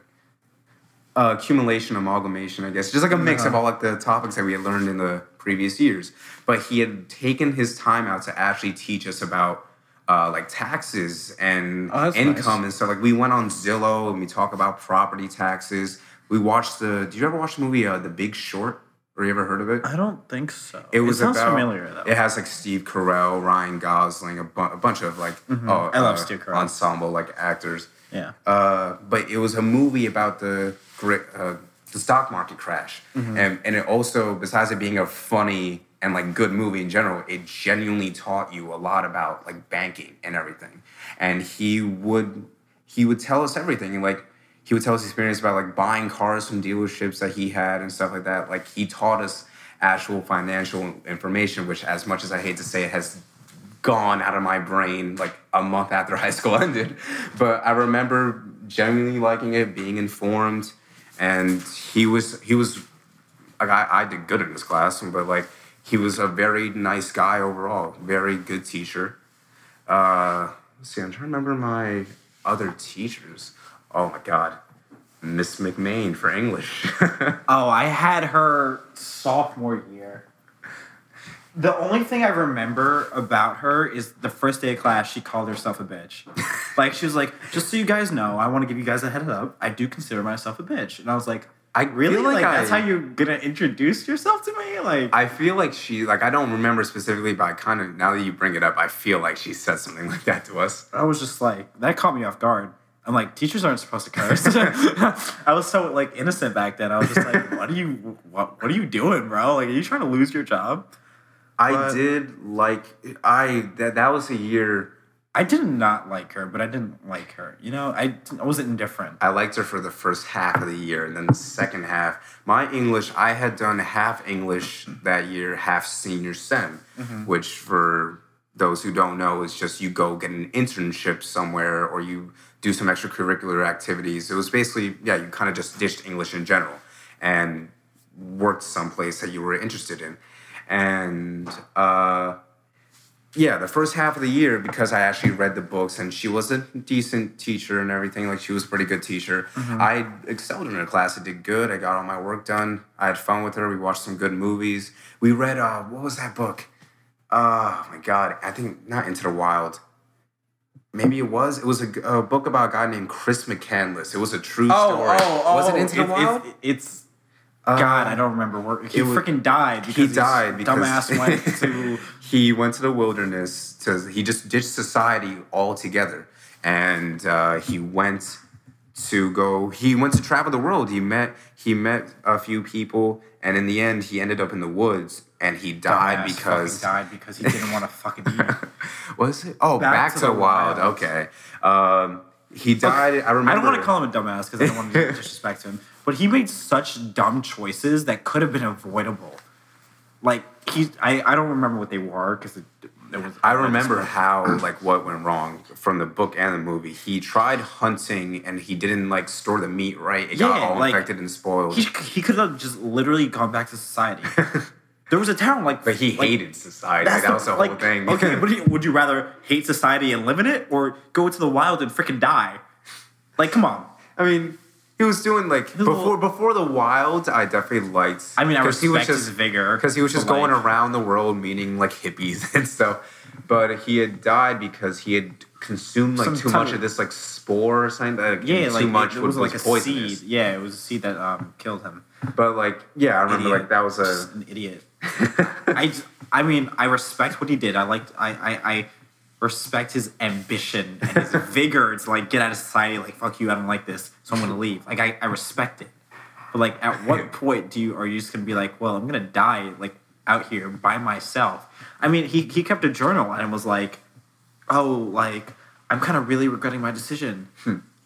uh, accumulation, amalgamation, I guess, just like a mix of all like the topics that we had learned in the previous years. But he had taken his time out to actually teach us about uh, like taxes and Oh, income nice. and stuff. Like we went on Zillow and we talk about property taxes. We watched the. Did you ever watch the movie uh, The Big Short? Or you ever heard of it? I don't think so. It was sounds about, familiar though. It has like Steve Carell, Ryan Gosling, a, bu- a bunch of like uh, Mm-hmm. I love uh, Steve Carell. ensemble like actors. yeah. Uh, but it was a movie about the uh, the stock market crash, Mm-hmm. and and it also besides it being a funny and like good movie in general, it genuinely taught you a lot about like banking and everything. And he would he would tell us everything, and like he would tell us experience about like buying cars from dealerships that he had and stuff like that. Like he taught us actual financial information, which as much as I hate to say it has gone out of my brain like a month after [LAUGHS] high school ended. But I remember genuinely liking it, being informed, and he was he was like I, I did good in his class, but like he was a very nice guy overall, very good teacher. Uh, see, I'm trying to remember my other teachers. Oh my god, Miss McMain for English. [LAUGHS] Oh, I had her sophomore year. The only thing I remember about her is the first day of class, she called herself a bitch. [LAUGHS] like she was like, "Just so you guys know, I want to give you guys a heads up. I do consider myself a bitch." And I was like, I "Really? Like, like that's I- how you're gonna introduce yourself to me?" Like, I feel like she like I don't remember specifically, but I kind of now that you bring it up, I feel like she said something [LAUGHS] like that to us. I was just like, that caught me off guard. I'm like, teachers aren't supposed to curse. [LAUGHS] I was so like innocent back then. I was just like, what are you, what, what are you doing, bro? Like, are you trying to lose your job? I But- did like I that that was a year I did not like her, but I didn't like her. You know, I, I wasn't indifferent. I liked her for the first half of the year, and then the second half, my English I had done half English that year, half senior SEM, mm-hmm. which for those who don't know is just you go get an internship somewhere or you do some extracurricular activities. It was basically yeah, you kind of just ditched English in general and worked someplace that you were interested in, and. uh yeah, the first half of the year because I actually read the books and she was a decent teacher and everything. Like she was a pretty good teacher. I excelled in her class. I did good. I got all my work done. I had fun with her. We watched some good movies. We read uh what was that book? Oh my god, I think not Into the Wild. Maybe it was. It was a book about a guy named Chris McCandless. It was a true story. Oh, oh, was it Into the it- it- Wild? it's God, I don't remember. Where, he freaking died. Because he died because dumbass [LAUGHS] went to. he went to the wilderness to he just ditched society altogether and uh, he went to go he went to travel the world he met he met a few people and in the end he ended up in the woods and he died dumbass because died because he didn't want to fucking eat. [LAUGHS] was it oh back, to, the, wild, okay um, he died i remember I don't want to call him a dumbass because I don't want to [LAUGHS] disrespect him, but he made such dumb choices that could have been avoidable. Like he, I, I don't remember what they were because it, it was. I remember how like what went wrong from the book and the movie. He tried hunting and he didn't like store the meat right. It got Yeah, all like, infected and spoiled. he he could have just literally gone back to society. [LAUGHS] there was a town like, but he like, hated society. Like, That's that was the whole like, thing. okay, [LAUGHS] but he- would you rather hate society and live in it, or go into the wild and freaking die? Like, come on. I mean, he was doing like before all- before the wild. I definitely liked. I mean, I 'cause he was respect his vigor, because he was just going like- around the world meeting like hippies [LAUGHS] and stuff. But he had died because he had consumed like Some too much of- this like spore or something. That, Yeah, too like much it, it was, was like a poisonous. seed. Yeah, it was a seed that um, killed him. But like, yeah, I remember Idiot. like that was Just a an idiot. I, [LAUGHS] I mean, I respect what he did. I liked. I, I, I respect his ambition and his [LAUGHS] vigor to like get out of society. Like, fuck you, I don't like this, so I'm gonna leave. Like, I, I respect it. But like, at what [LAUGHS] point do you are you just gonna be like, well, I'm gonna die like out here by myself? I mean, he he kept a journal and was like, oh, like I'm kind of really regretting my decision.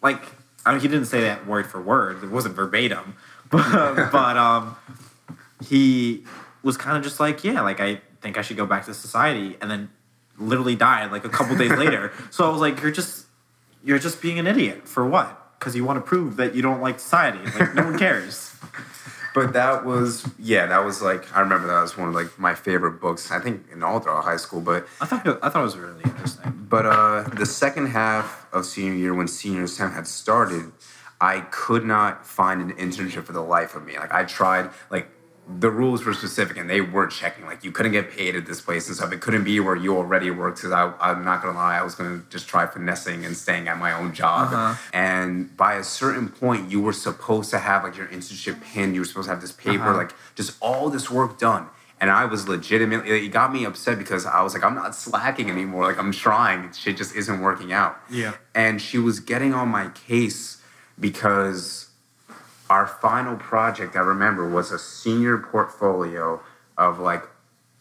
Like, I mean, he didn't say that word for word. It wasn't verbatim, [LAUGHS] but but um, he was kind of just like, yeah, like I think I should go back to society, and then literally died like a couple days [LAUGHS] later. So I was like, you're just you're just being an idiot for what? Because you want to prove that you don't like society. Like no one cares. [LAUGHS] But that was yeah, that was like I remember that was one of like my favorite books. I think in all throughout high school. But I thought it- I thought it was really interesting. but uh, the second half of senior year when senior time had started, I could not find an internship for the life of me. Like I tried like. The rules were specific and they weren't checking. Like you couldn't get paid at this place and stuff. It couldn't be where you already worked. Because I, I'm not gonna lie, I was gonna just try finessing and staying at my own job. Uh-huh. And by a certain point, you were supposed to have like your internship pin. You were supposed to have this paper, Uh-huh. like just all this work done. And I was legitimately, it got me upset because I was like, I'm not slacking anymore. Like I'm trying. Shit just isn't working out. Yeah. And she was getting on my case because our final project, I remember, was a senior portfolio of like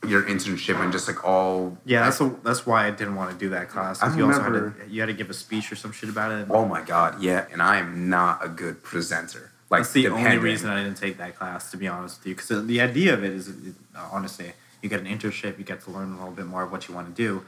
your internship and just like all. Yeah, that's a, that's why I didn't want to do that class I you also had remember- to you had to give a speech or some shit about it. Oh my God, yeah. And I am not a good presenter. Like That's the only reason I didn't take that class, to be honest with you. Because the idea of it is, honestly, you get an internship, you get to learn a little bit more of what you want to do.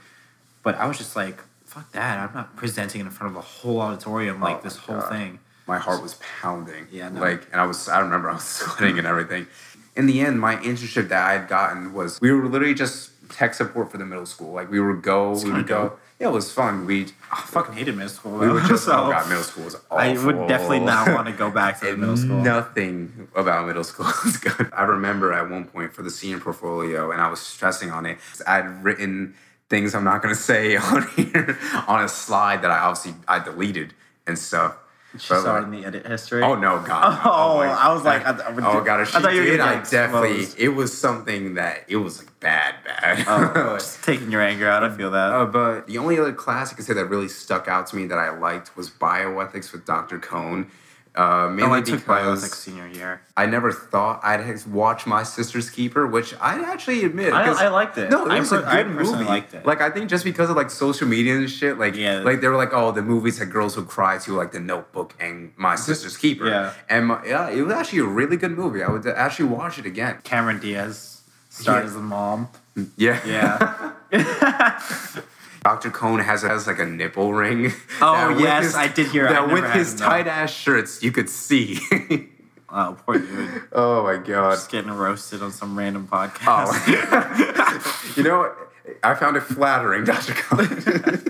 But I was just like, fuck that. I'm not presenting in front of a whole auditorium like Oh this whole God. thing. My heart was pounding. Yeah, no. Like, and I was, I remember I was [LAUGHS] sweating and everything. In the end, my internship that I had gotten was we were literally just tech support for the middle school. Like, we would go, we would go. dope. Yeah, it was fun. We I fucking hated middle school. we would just, [LAUGHS] so oh god, middle school was awful. I would definitely not want to go [LAUGHS] back to middle school. Nothing about middle school was good. I remember at one point for the senior portfolio, and I was stressing on it. I'd written things I'm not going to say on here on a slide that I obviously I deleted and stuff. She But, saw it like- in the edit history. Oh no, God! no. [LAUGHS] Oh, my- I was like, I- I oh God! If she I thought you were did, I definitely. exposed. It was something that it was like bad, bad. Oh, [LAUGHS] just taking your anger out. I feel that. Uh, but the only other class I could say that really stuck out to me that I liked was bioethics with Dr. Cohn. Uh, mainly oh, I took because bioethics senior year. I never thought I'd watch My Sister's Keeper, which I actually admit. I- I liked it. No, it I was per- a I good personally movie. liked it. Like I think just because of like social media and shit, like Yeah. like they were like, oh, the movies that girls would cry to, like The Notebook and My Sister's Keeper. Yeah. and my, yeah, it was actually a really good movie. I would actually watch it again. Cameron Diaz starred Yeah. as the mom. Yeah, Yeah. [LAUGHS] [LAUGHS] Dr. Cohn has, has like a nipple ring. [LAUGHS] Oh, yes, I did hear that. With his tight ass shirts, you could see. [LAUGHS] oh, poor dude. oh my god. Just getting roasted on some random podcast. Oh, [LAUGHS] you know, I found it flattering, Dr. Collins.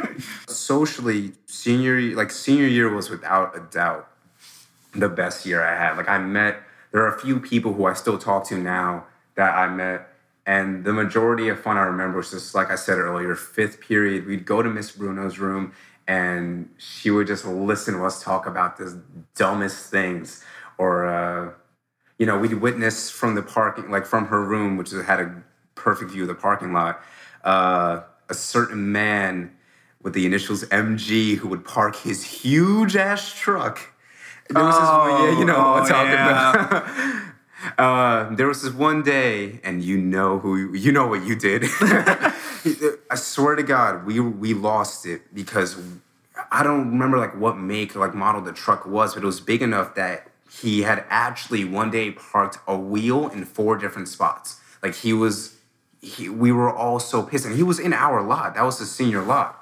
Socially, senior like senior year was without a doubt the best year I had. Like I met there are a few people who I still talk to now that I met. And the majority of fun I remember was just like I said earlier, fifth period, we'd go to Miss Bruno's room and she would just listen to us talk about the dumbest things. Or uh, you know, we'd witness from the parking, like from her room, which had a perfect view of the parking lot, uh, a certain man with the initials MG who would park his huge ass truck. There was this yeah, you know what I'm Oh, talking yeah. about. [LAUGHS] Uh, there was this one day, and you know who you know what you did. [LAUGHS] I swear to God, we we lost it because I don't remember like what make like model the truck was, but it was big enough that he had actually one day parked a wheel in four different spots. Like he was, he, we were all so pissed, and he was in our lot. That was the senior lot.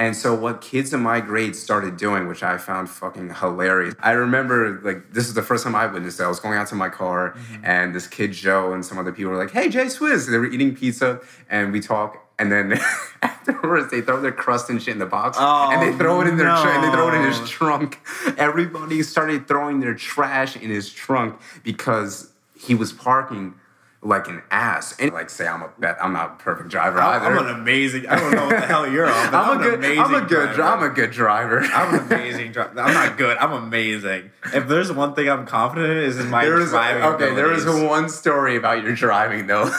And so what kids in my grade started doing, which I found fucking hilarious. I remember like this is the first time I witnessed it. I was going out to my car mm-hmm. and this kid Joe and some other people were like, "Hey, Jay Swizz." They were eating pizza and we talk and then [LAUGHS] afterwards they throw their crust and shit in the box and they Oh, throw it in their tr- and they throw it in his trunk. Everybody started throwing their trash in his trunk because he was parking like an ass. And like say I'm a bet I'm not a perfect driver either. I'm an amazing. I don't know what the hell you're on. But [LAUGHS] I'm, I'm, a good. amazing. I'm a good. driver. I'm a good driver. I'm an amazing driver. I'm not good. I'm amazing. If there's one thing I'm confident in is in my there is driving. okay. There is abilities. one story about your driving though.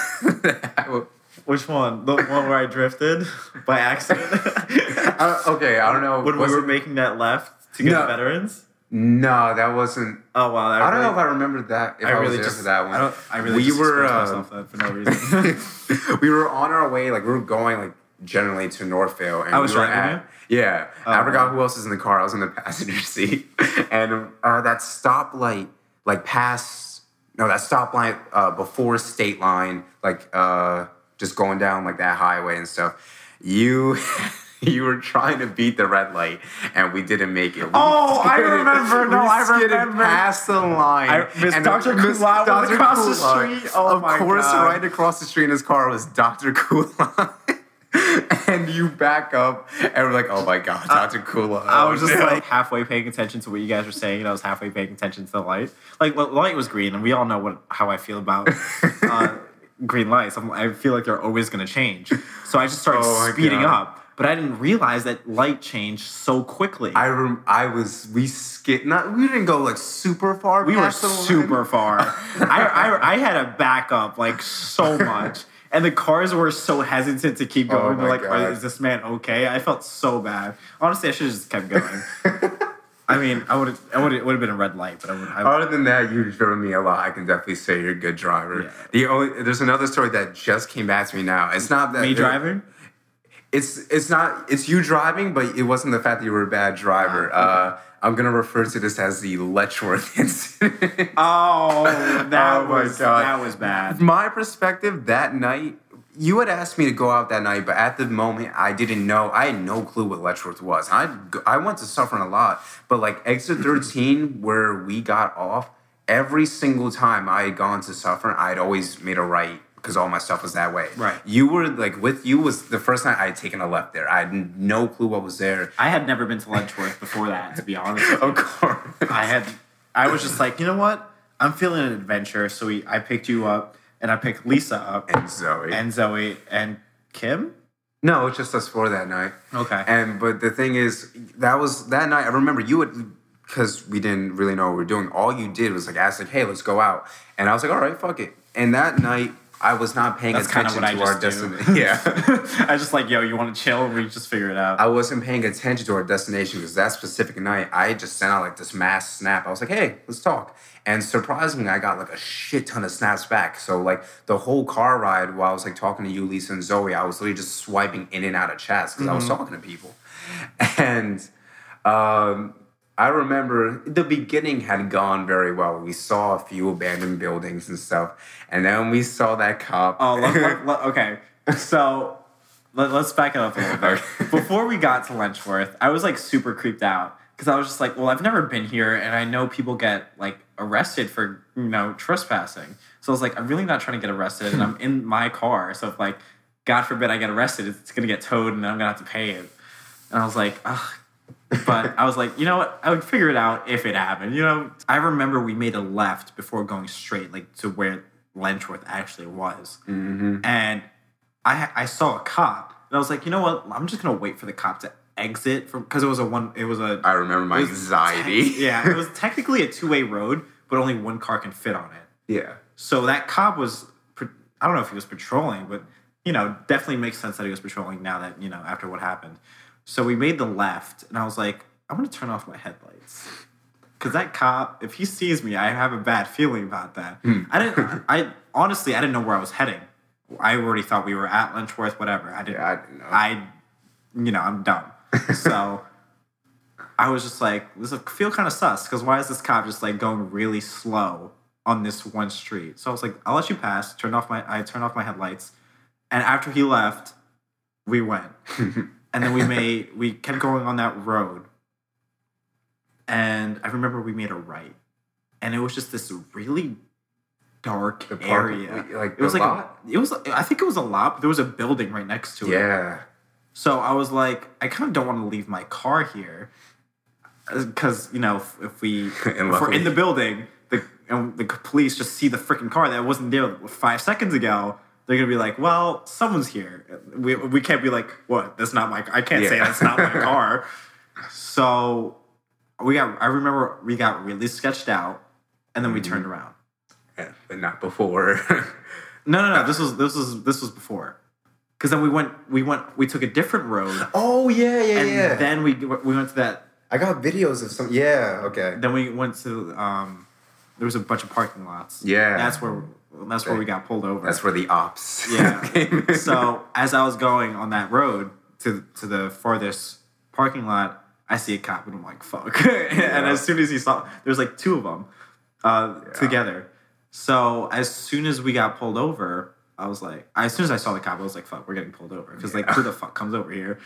Which one? The one where I drifted by accident [LAUGHS] Uh, okay, I don't know. when we were it- making that left to get No. veterans. No, that wasn't. Oh wow! I don't know if I remember that. If I, I really was there just for that one. I, I really we just were. Uh, myself that for no [LAUGHS] reason. we were on our way. Like we were going like generally to Northvale, and I was we were driving at, Yeah, Oh, I forgot who else was in the car. I was in the passenger [LAUGHS] seat, and uh, that stoplight, like past no, that stoplight uh, before state line, like uh, just going down like that highway and stuff. You. [LAUGHS] [LAUGHS] You were trying to beat the red light, and we didn't make it. We Oh, I [LAUGHS] remember. No, we I remember. past the line. I- Miss and Dr. Miss Kulai was Dr. across the street. Oh of my course, God. right across the street in his car was Dr. Kulai. [LAUGHS] and you back up, and we're like, oh my god, Dr. Kulai. I was just no. like halfway paying attention to what you guys were saying, and I was halfway paying attention to the light. Like the light was green, and we all know what how I feel about uh, green lights. I'm, I feel like they're always going to change. So I just started Oh speeding God. up, but I didn't realize that light changed so quickly. I rem- I was we skid not we didn't go like super far. we were the line. super far. I, I I had to back up like so [LAUGHS] much. And the cars were so hesitant to keep Oh going. They're like, God. "Is this man okay?" I felt so bad. Honestly, I should have just kept going. [LAUGHS] I mean, I would have. I would. It would have been a red light, but I would. I, Other than that, you've driven me a lot. I can definitely say you're a good driver. Yeah. The only there's another story that just came back to me now. It's not that me driving. It's it's not it's you driving, but it wasn't the fact that you were a bad driver. Ah, Uh, I'm gonna refer to this as the Letchworth [LAUGHS] incident. Oh, [LAUGHS] that Oh was that was bad. My perspective that night, you had asked me to go out that night, but at the moment I didn't know. I had no clue what Letchworth was. I I went to Suffern a lot, but like exit [LAUGHS] 13 where we got off, every single time I had gone to Suffern, I'd always made a right because all my stuff was that way. Right. You were like with you was the first night I had taken a left there. I had no clue what was there. I had never been to Letchworth before that, to be honest. With [LAUGHS] you. Of course. I had. I was just like, you know what? I'm feeling an adventure, so we. I picked you up, and I picked Lisa up, and Zoe. and Zoe, and Kim. no, it's just us four that night. Okay. And but the thing is, that was that night. I remember you would because we didn't really know what we were doing. All you did was like ask like, "Hey, let's go out," and I was like, "All right, fuck it." And that night, I was not paying That's attention what I to our just do. destination. [LAUGHS] Yeah, I just like, yo, you want to chill? We just figure it out. I wasn't paying attention to our destination because that specific night, I just sent out like this mass snap. I was like, "Hey, let's talk." And surprisingly, I got like a shit ton of snaps back. So like the whole car ride, while I was like talking to you, Lisa, and Zoe, I was literally just swiping in and out of chats because I was talking to people. [LAUGHS] And um, I remember the beginning had gone very well. We saw a few abandoned buildings and stuff, and then we saw that cop. Oh, let, let- let- [LAUGHS] okay. So let, us back it up a little bit. Okay. [LAUGHS] Before we got to Letchworth, I was like super creeped out because I was just like, well, I've never been here, and I know people get like arrested for you know trespassing. So I was like, I'm really not trying to get arrested, and I'm in my car. So if like God forbid I get arrested, it's gonna get towed and I'm gonna have to pay it. And I was like, ugh. But I was like, you know what? I would figure it out if it happened. You know, I remember we made a left before going straight, like to where Letchworth actually was, mm-hmm. and I I saw a cop, and I was like, you know what? I'm just gonna wait for the cop to exit from because it was a one, it was a I remember my anxiety. tec- [LAUGHS] yeah, it was technically a two way road, but only one car can fit on it. yeah. So that cop was, I don't know if he was patrolling, but you know, definitely makes sense that he was patrolling now that you know after what happened. So we made the left, and I was like, I'm gonna turn off my headlights because that cop, if he sees me, I have a bad feeling about that. Hmm. I didn't. I honestly, I didn't know where I was heading. I already thought we were at Lunchworth, whatever. I didn't. Yeah, I didn't know. I, you know, I'm dumb. [LAUGHS] So I was just like, this feel kind of sus because why is this cop just like going really slow on this one street? So I was like, I'll let you pass. Turned off my, I turned off my headlights, and after he left, we went, [LAUGHS] and then we made, we kept going on that road, and I remember we made a right, and it was just this really dark park- area. like it was like? A, it was. I think it was a lot. But there was a building right next to it. Yeah. So I was like, I kind of don't want to leave my car here because you know if, if we [LAUGHS] if we're in the building, the and the police just see the freaking car that wasn't there five seconds ago. They're gonna be like, "Well, someone's here." We, we can't be like, "What? That's not my." I can't say that's not my [LAUGHS] car. So we got. I remember we got really sketched out, and then we Mm-hmm. turned around. Yeah, But not before. [LAUGHS] No, no, no. This was this was this was before. Because then we went, we went, we took a different road, oh yeah, yeah, and yeah. then we we went to that I got videos of some. Yeah. Okay. then we went to um there was a bunch of parking lots Yeah. that's where that's where we got pulled over. That's where the ops. [LAUGHS] yeah. so as i was going on that road to to the farthest parking lot i see a cop and i'm like fuck. [LAUGHS] And as soon as he saw there's like two of them uh together. So as soon as we got pulled over i was like as soon as i saw the cop i was like fuck we're getting pulled over. Because like who the fuck comes over here?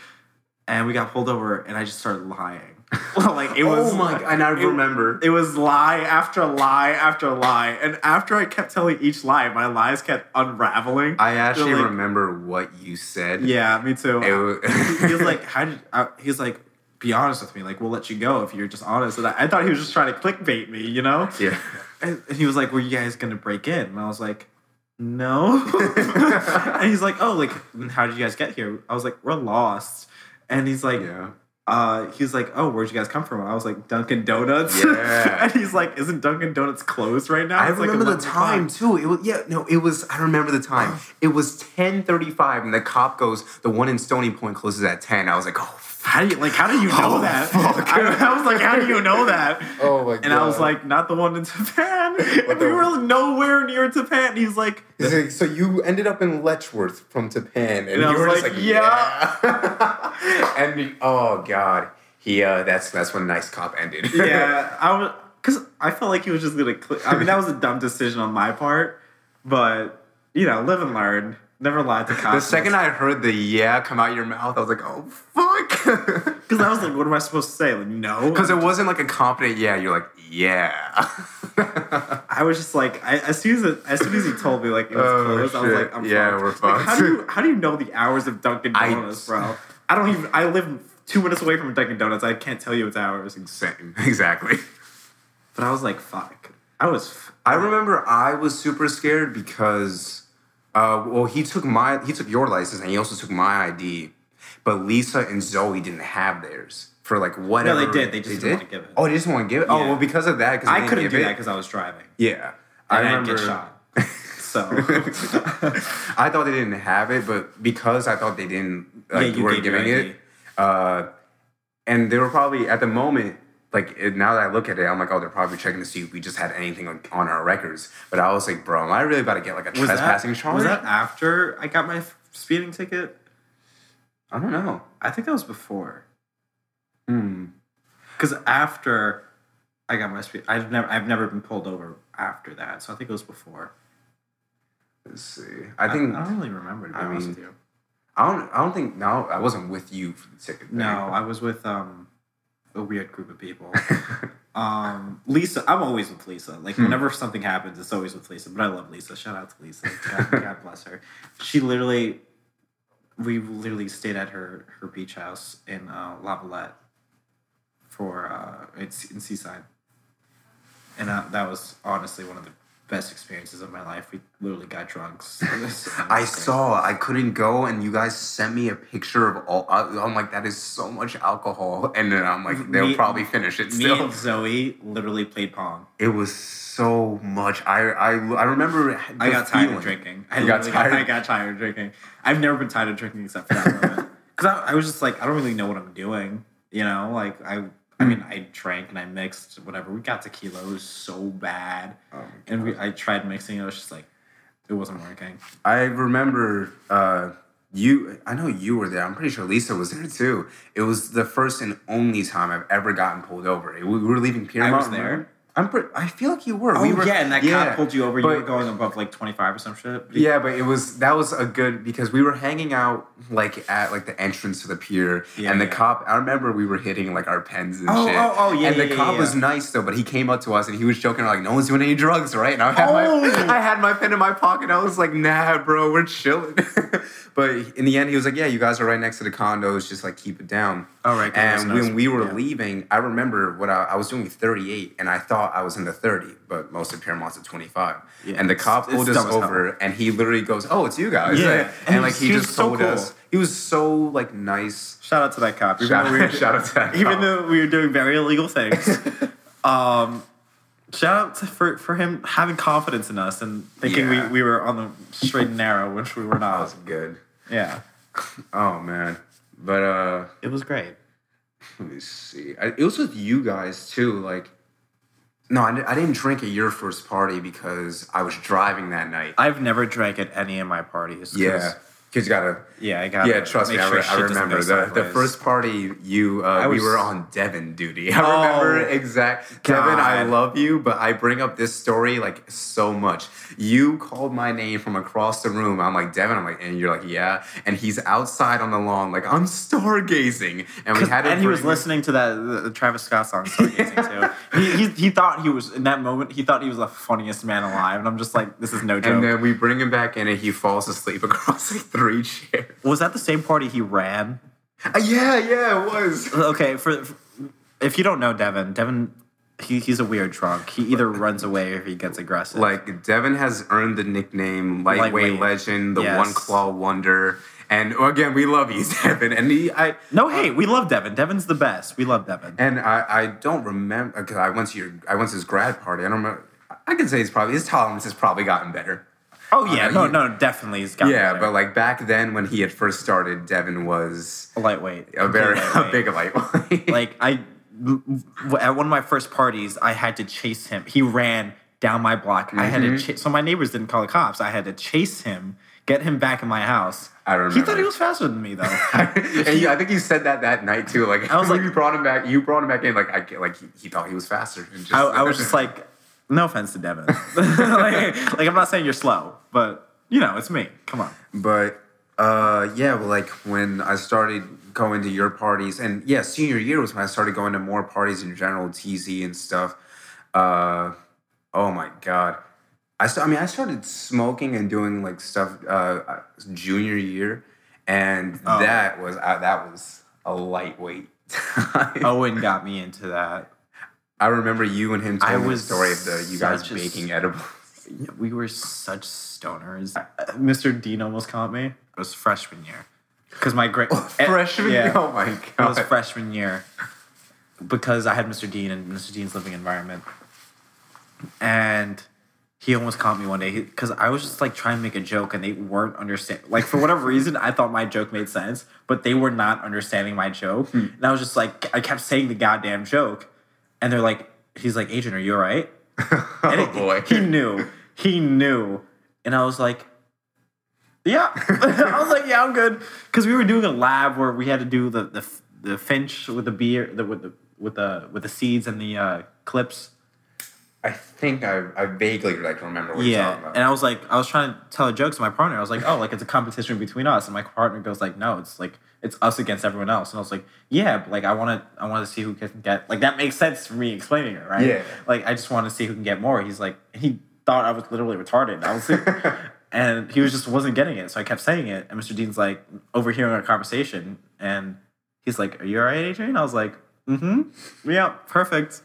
And we got pulled over and i just started lying [LAUGHS] like it was oh my! God, And I it- remember. it was lie after lie after lie. And after I kept telling each lie, my lies kept unraveling. I actually like- remember what you said. Yeah, me too. It wa- he was like, [LAUGHS] "How did?" Uh, he's like, "Be honest with me. Like, we'll let you go if you're just honest." And I, I thought he was just trying to clickbait me, you know? yeah. And and he was like, "Were you guys gonna break in?" And I was like, "No." [LAUGHS] and he's like, "Oh, like, how did you guys get here?" I was like, "We're lost." And he's like, Yeah. Uh, he's like, "Oh, where'd you guys come from?" I was like, "Dunkin' Donuts." [LAUGHS] Yeah. and he's like, "Isn't Dunkin' Donuts closed right now?" I It's like remember the time too. It was yeah, no, it was. I remember the time. [SIGHS] It was ten thirty five, and the cop goes, "The one in Stony Point closes at 10. I was like, "Oh, How do you like? How do you know Oh, that? [LAUGHS] I, I was like, "How do you know that?" oh my And I was like, "Not the one in Tappan." And [LAUGHS] we were nowhere near Tappan. He's like, He's like, so you ended up in Letchworth from Tappan, and, And you were like, like, yeah. yeah. [LAUGHS] and he- oh god, he uh, that's that's when Nice Cop ended. "Yeah." I was because I felt like he was just gonna. Cl- I mean, that was a dumb decision on my part, but you know, live and learn. Never lied to cops. the second I heard the yeah come out your mouth, I was like, oh fuck, [LAUGHS] because I was like, "What am I supposed to say?" Like, no, because it wasn't like a confident yeah. You're like, yeah. I was just like, I, as soon as as soon as he told me like it was Oh, closed, I was like, I'm Yeah, fucked. we're Like, how do you how do you know the hours of Dunkin' I- Donuts, bro? [LAUGHS] I don't even. I live two minutes away from Dunkin' Donuts. I can't tell you its hours. Same, [LAUGHS] exactly. But I was like, fuck. I was. f- I remember I was super scared because, uh, well, he took my he took your license and he also took my ID, but Lisa and Zoe didn't have theirs for like whatever. No, they did. They just didn't wanna give it. Oh, they just want to give it. Oh, Yeah. well, because of that, because I couldn't do that because I was driving. Yeah, And I I remember. get shot. [LAUGHS] So [LAUGHS] I thought they didn't have it, but because I thought they didn't, like, you were gave your giving ID. it, uh, and they were probably at the moment. Like it, now that I look at it, I'm like, oh, they're probably checking to see if we just had anything like, on our records. But I was like, bro, am I really about to get like a was trespassing that charge? was that after I got my speeding ticket? I don't know. I think that was before. Hmm. Because after I got my speed, I've never I've never been pulled over after that. So I think it was before. Let's see. I think I, don't really remember to be I honest mean, with you. I don't. I don't think. No, I wasn't with you for the ticket. thing. No, I was with um a weird group of people. [LAUGHS] um, Lisa, I'm always with Lisa. Hmm. Like whenever something happens, it's always with Lisa. But I love Lisa. Shout out to Lisa. God, God [LAUGHS] bless her. She literally we literally stayed at her her beach house in uh, Lavallette for uh, it's in Seaside, and uh, that was honestly one of the best experiences of my life. We literally got drunk. [LAUGHS] I saw. I couldn't go, and you guys sent me a picture of all. I'm like, that is so much alcohol, [LAUGHS] and then I'm like, they'll Me- probably finish it Me and Zoe literally played pong. It was so much. I I I remember. I got tired of drinking. I got tired? I got tired of drinking. I've never been tired of drinking except for that moment. [LAUGHS] Because I, I was just like, I don't really know what I'm doing. You know, like I. I mean, I drank and I mixed whatever. We got tequila. It was so bad, Oh and we, I tried mixing. It was just like, it wasn't working. I remember uh, you. I know you were there. I'm pretty sure Lisa was there too. It was the first and only time I've ever gotten pulled over. We we were leaving Piermont. I was there? remember? I'm. Pre- I feel like you were. Oh we were, yeah, and that cop pulled you over. You but- were going above like 25 or some shit. Yeah, but it was that was a good because we were hanging out like at like the entrance to the pier, Yeah, and the yeah. cop. I remember we were hitting like our pens and Oh, shit. oh, oh, yeah, And the yeah, cop yeah, was nice though, but he came up to us and he was joking like, "No one's doing any drugs, right?" And I had Oh. my [LAUGHS] I had my pen in my pocket. I was like, "Nah, bro, we're chilling." [LAUGHS] but in the end, he was like, "Yeah, you guys are right next to the condos. Just like keep it down." All right. right, And nice. when we were Yeah. leaving, I remember what I, I was doing 38, and I thought I was in the 30, but most of Piermont's at 25. Yeah, and the cop pulled us as hell. over, and he literally goes, "Oh, it's you guys." Yeah. and, And like he he, just so told cool. us, he was so like nice. Shout out to that cop. Even Shout, we were, [LAUGHS] shout out to that. even cop. though we were doing very illegal things. [LAUGHS] um, shout out to, for for him having confidence in us and thinking Yeah. we, we were on the straight and narrow, which we were that not. was good. Yeah, Oh man, but uh, it was great. let me see. I, it was with you guys too. Like, no, I, I didn't drink at your first party because I was driving that night. I've never drank at any of my parties. yeah, because you gotta. yeah, I got. Yeah, trust me, I, I remember the, the first party you uh, I we were on Devin duty. [LAUGHS] I Oh, remember exact Devin. I love you, but I bring up this story like so much. You called my name from across the room. I'm like Devin I'm like, and you're like, yeah. And he's outside on the lawn, like I'm stargazing, and we had and he was listening to that the, the Travis Scott song Stargazing too. He, he he thought he was in that moment. He thought he was the funniest man alive, and I'm just like, this is no joke. And then we bring him back in, and he falls asleep [LAUGHS] across like [LAUGHS] three chairs. was that the same party he ran? Uh, yeah, yeah, it was. Okay, for, for- if you don't know Devin, Devin, he, he's a weird drunk. He either [LAUGHS] runs away or he gets aggressive. Like Devin has earned the nickname lightweight, Lightweight. legend, the Yes. one claw wonder. And again, we love you, [LAUGHS] Devin. And he, I, no hate. We love Devin. Devin's the best. We love Devin. and I, I don't remember because I went to your, I went to his grad party. I don't remember. I can say he's probably his tolerance has probably gotten better. Oh yeah, no, no, you- no, definitely he's got. yeah, better. but like back then when he had first started, Devin was a lightweight, a very Completely [LAUGHS] a big lightweight. like I, at one of my first parties, I had to chase him. He ran down my block. I had Mm-hmm. to chase. So my neighbors didn't call the cops. I had to chase him, get him back in my house. I remember. He thought he was faster than me though. [LAUGHS] and you, I think you said that that night too. Like I was [LAUGHS] like- you brought him back, you brought him back in. Like I like he, he thought he was faster. And just, I, I was just like, no offense to Devin. [LAUGHS] [LAUGHS] like, like I'm not saying you're slow, but you know, it's me. Come on. But uh, yeah, well, like when I started going to your parties, and yeah, senior year was when I started going to more parties in general, TZ and stuff. Uh, oh my god, I st- I mean, I started smoking and doing like stuff uh, junior year, and Oh. that was uh, that was a lightweight. [LAUGHS] Owen got me into that. I remember you and him telling the story of the you guys a baking s- edibles. We were such stoners. Uh, Mr. Dean almost caught me. It was freshman year. Because my great Freshman, yeah, oh my god. it was freshman year. Because I had Mr. Dean and Mr. Dean's living environment, and he almost caught me one day because I was just like trying to make a joke and they weren't understanding. Like for whatever reason, I thought my joke made sense, but they were not understanding my joke. Hmm. And I was just like, I kept saying the goddamn joke, and they're like, "He's like, Adrian, are you all right?" [LAUGHS] And oh it- boy! He knew. He knew. And I was like, yeah. [LAUGHS] I was like, yeah, I'm good. Because we were doing a lab where we had to do the the, the finch with the beer, the, with the with the with the seeds and the uh, clips. I think I, I vaguely like remember what you're talking Yeah. about. And I was like, I was trying to tell a joke to my partner. I was like, oh, like it's a competition between us. And my partner goes like, no, it's like it's us against everyone else. And I was like, yeah, but like I want to I want to see who can get like that makes sense for me explaining it, right? Yeah. Like I just want to see who can get more. He's like, he thought I was literally retarded. I was like, [LAUGHS] and he was just wasn't getting it. So I kept saying it, and Mr. Dean's like overhearing our conversation, and he's like, "Are you all right, Adrian?" I was like, "Mm-hmm, yeah, perfect."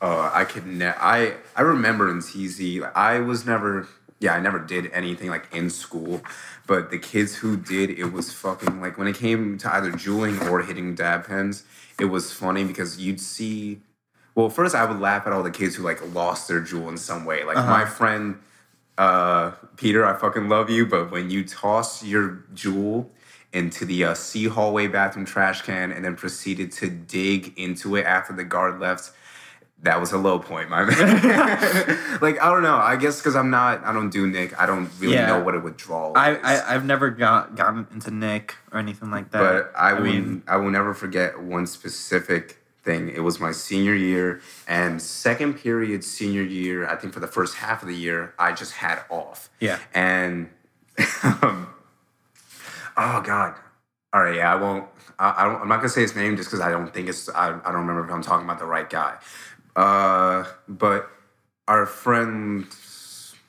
Uh, I could ne- I I remember in TZ, like, I was never yeah, I never did anything like in school, but the kids who did, it was fucking like when it came to either Juuling or hitting dab pens, it was funny because you'd see. Well, first I would laugh at all the kids who like lost their Juul in some way. Like my friend uh, Peter, I fucking love you, but when you toss your Juul into the uh, C hallway bathroom trash can and then proceeded to dig into it after the guard left, that was a low point, my man. [LAUGHS] like I don't know. I guess because I'm not, I don't do Nick. I don't really Yeah. know what a withdrawal I, is. I I've never got gotten into Nick or anything like that. but I, will, mean, I will never forget one specific thing. It was my senior year and second period senior year. I think for the first half of the year, I just had off. Yeah. And um, [LAUGHS] oh god. All right, yeah, I won't. I, I don't. I'm not gonna say his name just because I don't think it's. I, I don't remember if I'm talking about the right guy. Uh, but our friend.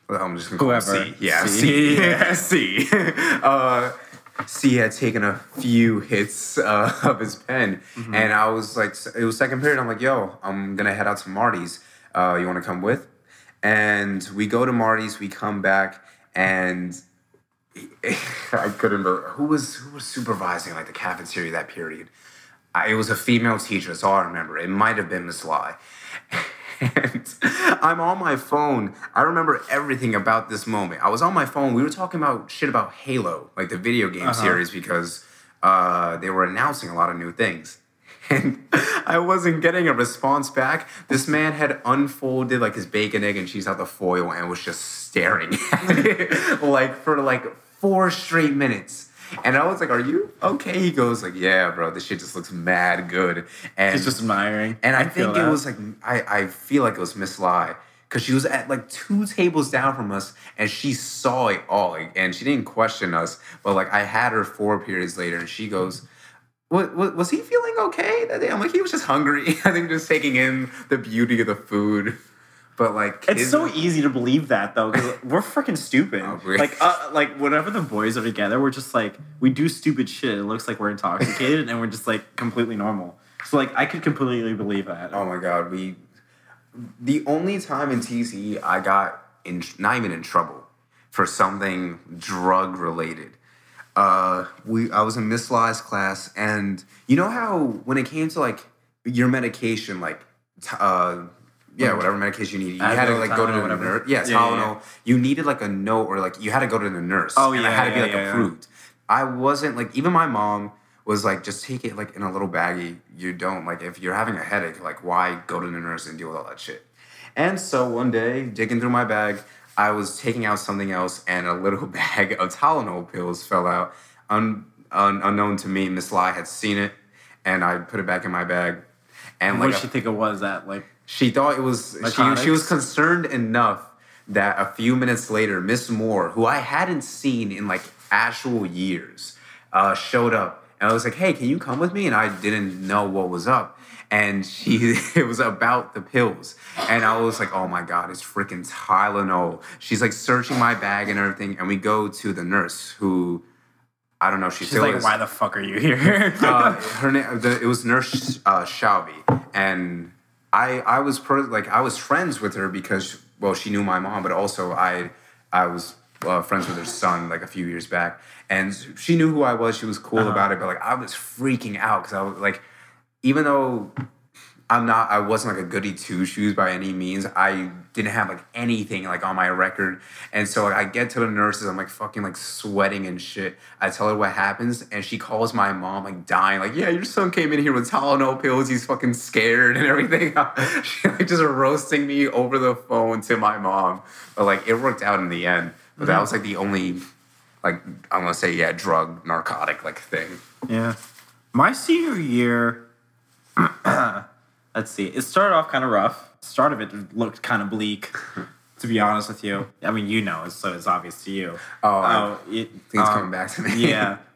well, I'm just gonna call him Whoever. C. Yeah, C. C. Yeah. [LAUGHS] C. [LAUGHS] Uh, C had taken a few hits uh, of his pen, and I was like, it was second period. I'm like, yo, I'm gonna head out to Marty's. Uh, you want to come with? And we go to Marty's. We come back, and [LAUGHS] I couldn't. Remember, who was who was supervising like the cafeteria that period? I, it was a female teacher. That's all I remember. It might have been Miss Lai. And [LAUGHS] I'm on my phone. I remember everything about this moment. I was on my phone. We were talking about shit about Halo, like the video game series, because uh, they were announcing a lot of new things. [LAUGHS] And I wasn't getting a response back. This man had unfolded like his bacon, egg, and cheese out the foil and was just staring [LAUGHS] at it like for like four straight minutes. And I was like, "Are you okay?" He goes like, "Yeah, bro. This shit just looks mad good." And he's just admiring. and I, feel think it was like I, I feel like it was Miss Lai because she was at like two tables down from us and she saw it all like, and she didn't question us. But like I had her four periods later and she goes, "What, what was he feeling okay that day?" I'm like, he was just hungry. [LAUGHS] I think just taking in the beauty of the food. But like It's so easy to believe that though, because [LAUGHS] we're freaking stupid. Oh, really? like, uh, like whenever the boys are together, we're just like we do stupid shit. It looks like we're intoxicated, [LAUGHS] and we're just like completely normal. So like, I could completely believe that. Oh my god, we. The only time in TZ I got in, not even in trouble for something drug related. Uh, we I was in Miss Lai's class, and you know how when it came to like your medication, like t- uh, yeah, whatever medication you needed, you had to like go to the whatever. nurse. Yeah, Yeah, yeah, Tylenol. yeah. You needed like a note, or like you had to go to the nurse. Oh, and yeah, it had to be like yeah, yeah. approved. I wasn't like even my mom was like just take it like in a little baggie. You don't like if you're having a headache, like why go to the nurse and deal with all that shit. And so one day, digging through my bag, I was taking out something else, and a little [LAUGHS] bag of Tylenol pills fell out. Un, un, unknown to me, Miss Lai had seen it, and I put it back in my bag. And what like did she think it was? That like she thought it was she, she was concerned enough that a few minutes later, Miss Moore, who I hadn't seen in like actual years, uh, showed up and I was like, "Hey, can you come with me?" And I didn't know what was up, and she [LAUGHS] it was about the pills, and I was like, "Oh my god, it's freaking Tylenol!" She's like searching my bag and everything, and we go to the nurse who. I don't know. She she's like, is why the fuck are you here? uh, [LAUGHS] her name the, it was Nurse uh, Shalvi, and I I was per, like I was friends with her because well she knew my mom, but also I I was uh, friends with her son like a few years back, and she knew who I was. She was cool about it, but like I was freaking out because I was like, even though I'm not I wasn't like a goody two shoes by any means. I didn't have like anything like on my record. And so like, I get to the nurses, I'm like fucking like sweating and shit. I tell her what happens and she calls my mom like dying, like, yeah, your son came in here with Tylenol pills, he's fucking scared and everything. [LAUGHS] she like just roasting me over the phone to my mom. But like it worked out in the end. But that mm-hmm. was like the only like I'm gonna say, yeah, drug, narcotic like thing. Yeah. My senior year, [CLEARS THROAT] let's see, it started off kind of rough. Start of it looked kind of bleak, [LAUGHS] to be honest with you. I mean, you know, so it's obvious to you. Oh, I it, think it's um, coming back to me. yeah. [LAUGHS]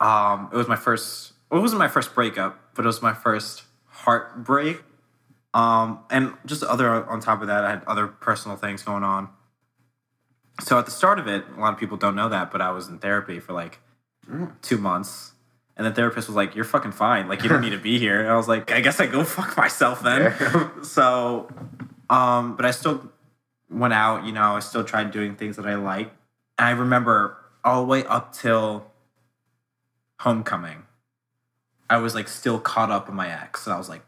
Um, it was my first, well, it wasn't my first breakup, but it was my first heartbreak. Um, and just other, on top of that, I had other personal things going on. So at the start of it, a lot of people don't know that, but I was in therapy for like two months. And the therapist was like, You're fucking fine. Like, you don't need to be here. And I was like, I guess I go [LAUGHS] fuck myself then. so, um, but I still went out, you know, I still tried doing things that I like. And I remember all the way up till homecoming, I was like still caught up in my ex. And I was like,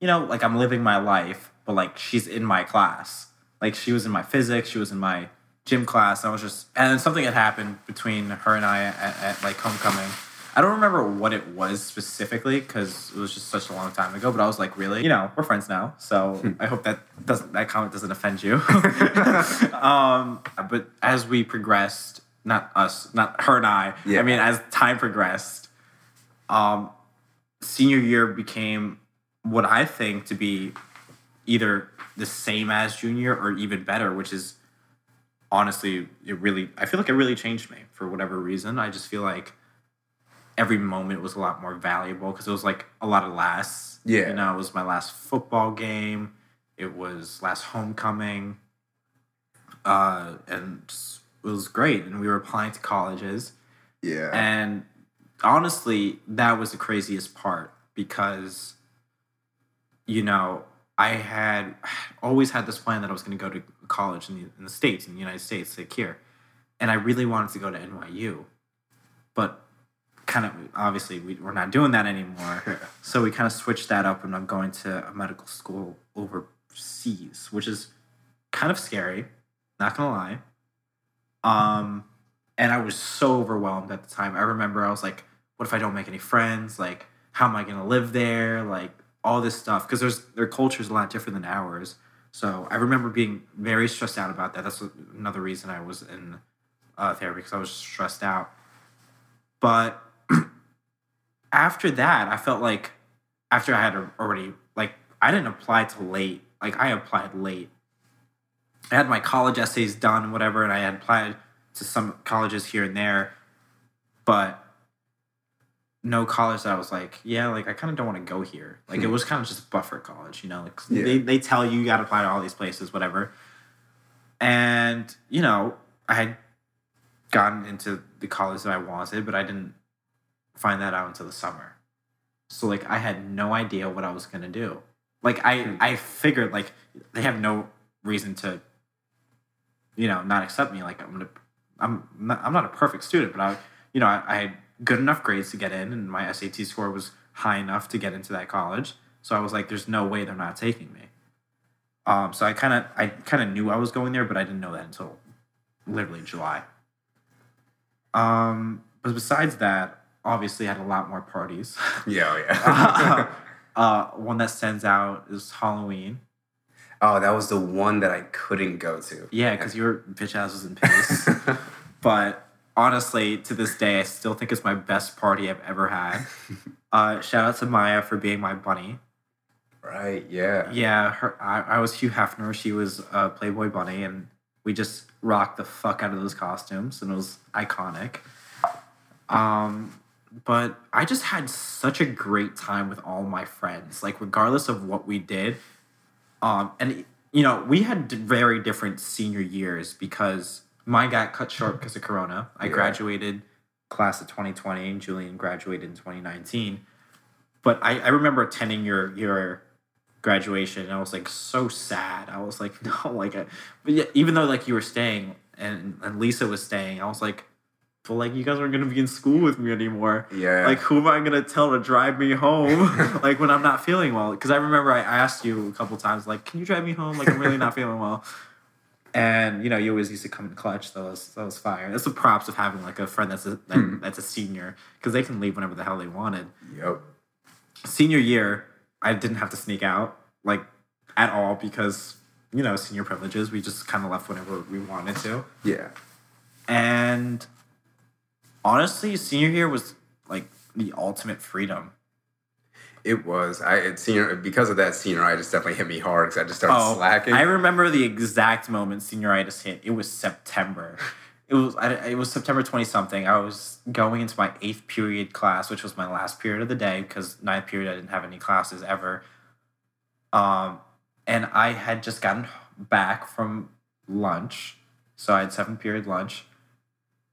you know, like I'm living my life, but like she's in my class. Like she was in my physics, she was in my gym class. I was just, and something had happened between her and I at, at like homecoming. I don't remember what it was specifically because it was just such a long time ago. But I was like, really, you know, we're friends now, so I hope that doesn't that comment doesn't offend you. [LAUGHS] um, but as we progressed, not us, not her and I. Yeah. I mean, as time progressed, um, senior year became what I think to be either the same as junior or even better, which is honestly, it really, I feel like it really changed me for whatever reason. I just feel like every moment was a lot more valuable because it was like a lot of lasts. Yeah. You know, it was my last football game, it was last homecoming. Uh, and it was great. And we were applying to colleges. Yeah. And honestly, that was the craziest part because, you know, I had [SIGHS] always had this plan that I was going to go to college in the, in the States, in the United States, like here. And I really wanted to go to NYU. But kind of, obviously, we, we're not doing that anymore. so we kind of switched that up, and I'm going to a medical school overseas, which is kind of scary, not to lie. Um, and I was so overwhelmed at the time. I remember I was like, what if I don't make any friends? Like, how am I gonna live there? Like all this stuff. Because there's their culture is a lot different than ours. So I remember being very stressed out about that. That's another reason I was in uh, therapy because I was stressed out. But after that, I felt like after I had already like I didn't apply till late. Like I applied late. I had my college essays done, whatever, and I had applied to some colleges here and there, but no college that I was like, yeah, like I kind of don't want to go here. Like it hmm. was kind of just buffer college, you know. Like Yeah. they they tell you you got to apply to all these places, whatever. And you know, I had gotten into the college that I wanted, but I didn't find that out until the summer. So like I had no idea what I was gonna do. Like I Hmm. I figured like they have no reason to, you know, not accept me. Like I'm gonna I'm not, I'm not a perfect student, but I you know I, I had good enough grades to get in, and my SAT score was high enough to get into that college. So I was like, there's no way they're not taking me. Um, so I kind of I kind of knew I was going there, but I didn't know that until literally July. Um, but besides that, obviously had a lot more parties. [LAUGHS] yeah, oh, yeah. [LAUGHS] uh, one that stands out is Halloween. oh, that was the one that I couldn't go to. Yeah, because your bitch ass was in pace. [LAUGHS] but honestly, to this day, I still think it's my best party I've ever had. Uh, shout out to Maya for being my bunny. Right, yeah. Yeah, her. I, I was Hugh Hefner. She was uh, Playboy Bunny, and we just rocked the fuck out of those costumes, and it was iconic. Um, but I just had such a great time with all my friends. Like, regardless of what we did, um, and you know, we had very different senior years because mine got cut short because of Corona. I Yeah. graduated class of 2020, and Julian graduated in 2019. But I, I remember attending your your graduation, and I was like so sad. I was like, [LAUGHS] no, like, I, but yeah, even though like you were staying and and Lisa was staying, I was like, but like you guys aren't gonna be in school with me anymore. Yeah. Like, who am I gonna tell to drive me home? [LAUGHS] like when I'm not feeling well? Because I remember I asked you a couple times, like, can you drive me home? Like I'm really not feeling well. [LAUGHS] And you know, you always used to come in clutch. That was that was fire. That's the props of having like a friend that's a that, hmm. that's a senior because they can leave whenever the hell they wanted. Yep. Senior year, I didn't have to sneak out like at all because you know senior privileges. We just kind of left whenever we wanted to. Yeah. And honestly, senior year was like the ultimate freedom. It was. I it, senior because of that senior. I just definitely hit me hard because I just started slacking. Oh, I remember the exact moment senioritis hit. It was September. It was I, it was September twenty something. I was going into my eighth period class, which was my last period of the day because ninth period I didn't have any classes ever. Um, and I had just gotten back from lunch, So I had seventh period lunch,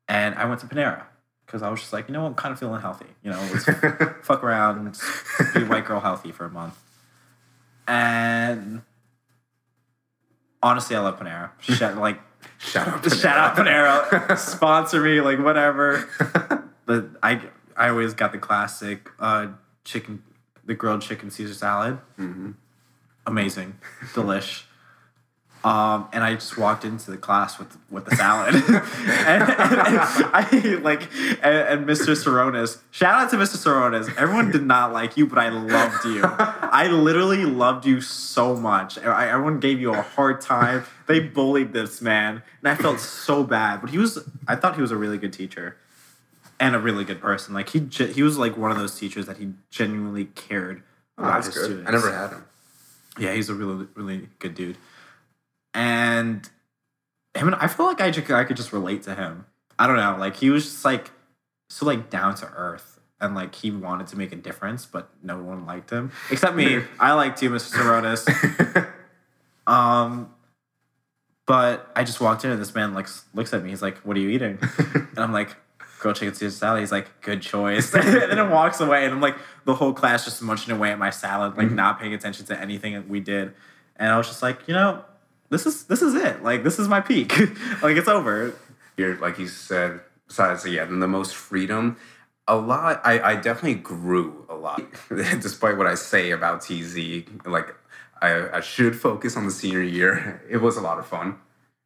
and I went to Panera because I was just like, you know, I'm kind of feeling healthy. You know, let's [LAUGHS] fuck around and be white girl healthy for a month. And honestly, I love Panera. Shout, [LAUGHS] like, Shout out to shout out Panera, [LAUGHS] sponsor me, like whatever. but I, I always got the classic uh, chicken, the grilled chicken Caesar salad. Amazing, delish. Um, and I just walked into the class with with the salad, [LAUGHS] and, and, I like and, and Mr. Soronis. Shout out to Mr. Soronis. Everyone did not like you, but I loved you. I literally loved you so much. I, everyone gave you a hard time. They bullied this man, and I felt so bad. But he was. I thought he was a really good teacher, and a really good person. Like he he was like one of those teachers that he genuinely cared about That's his good. students. I never had him. Yeah, he's a really really good dude. And him and I feel like I, ju- I could just relate to him. I don't know, like he was just like so like down to earth and like he wanted to make a difference, but no one liked him except me. [LAUGHS] I liked you, Mr. Soronis. [LAUGHS] Um, but I just walked in and this man like s- looks at me. He's like, "What are you eating?" [LAUGHS] and I'm like, "Grilled chicken Caesar salad." He's like, "Good choice." and then it walks away, and I'm like, the whole class just munching away at my salad, like not paying attention to anything that we did. And I was just like, you know, this is this is it. Like this is my peak. [LAUGHS] like it's over. You're like you said. Besides, yeah, then the most freedom. A lot. I, I definitely grew a lot, [LAUGHS] despite what I say about TZ. Like I, I should focus on the senior year. [LAUGHS] It was a lot of fun,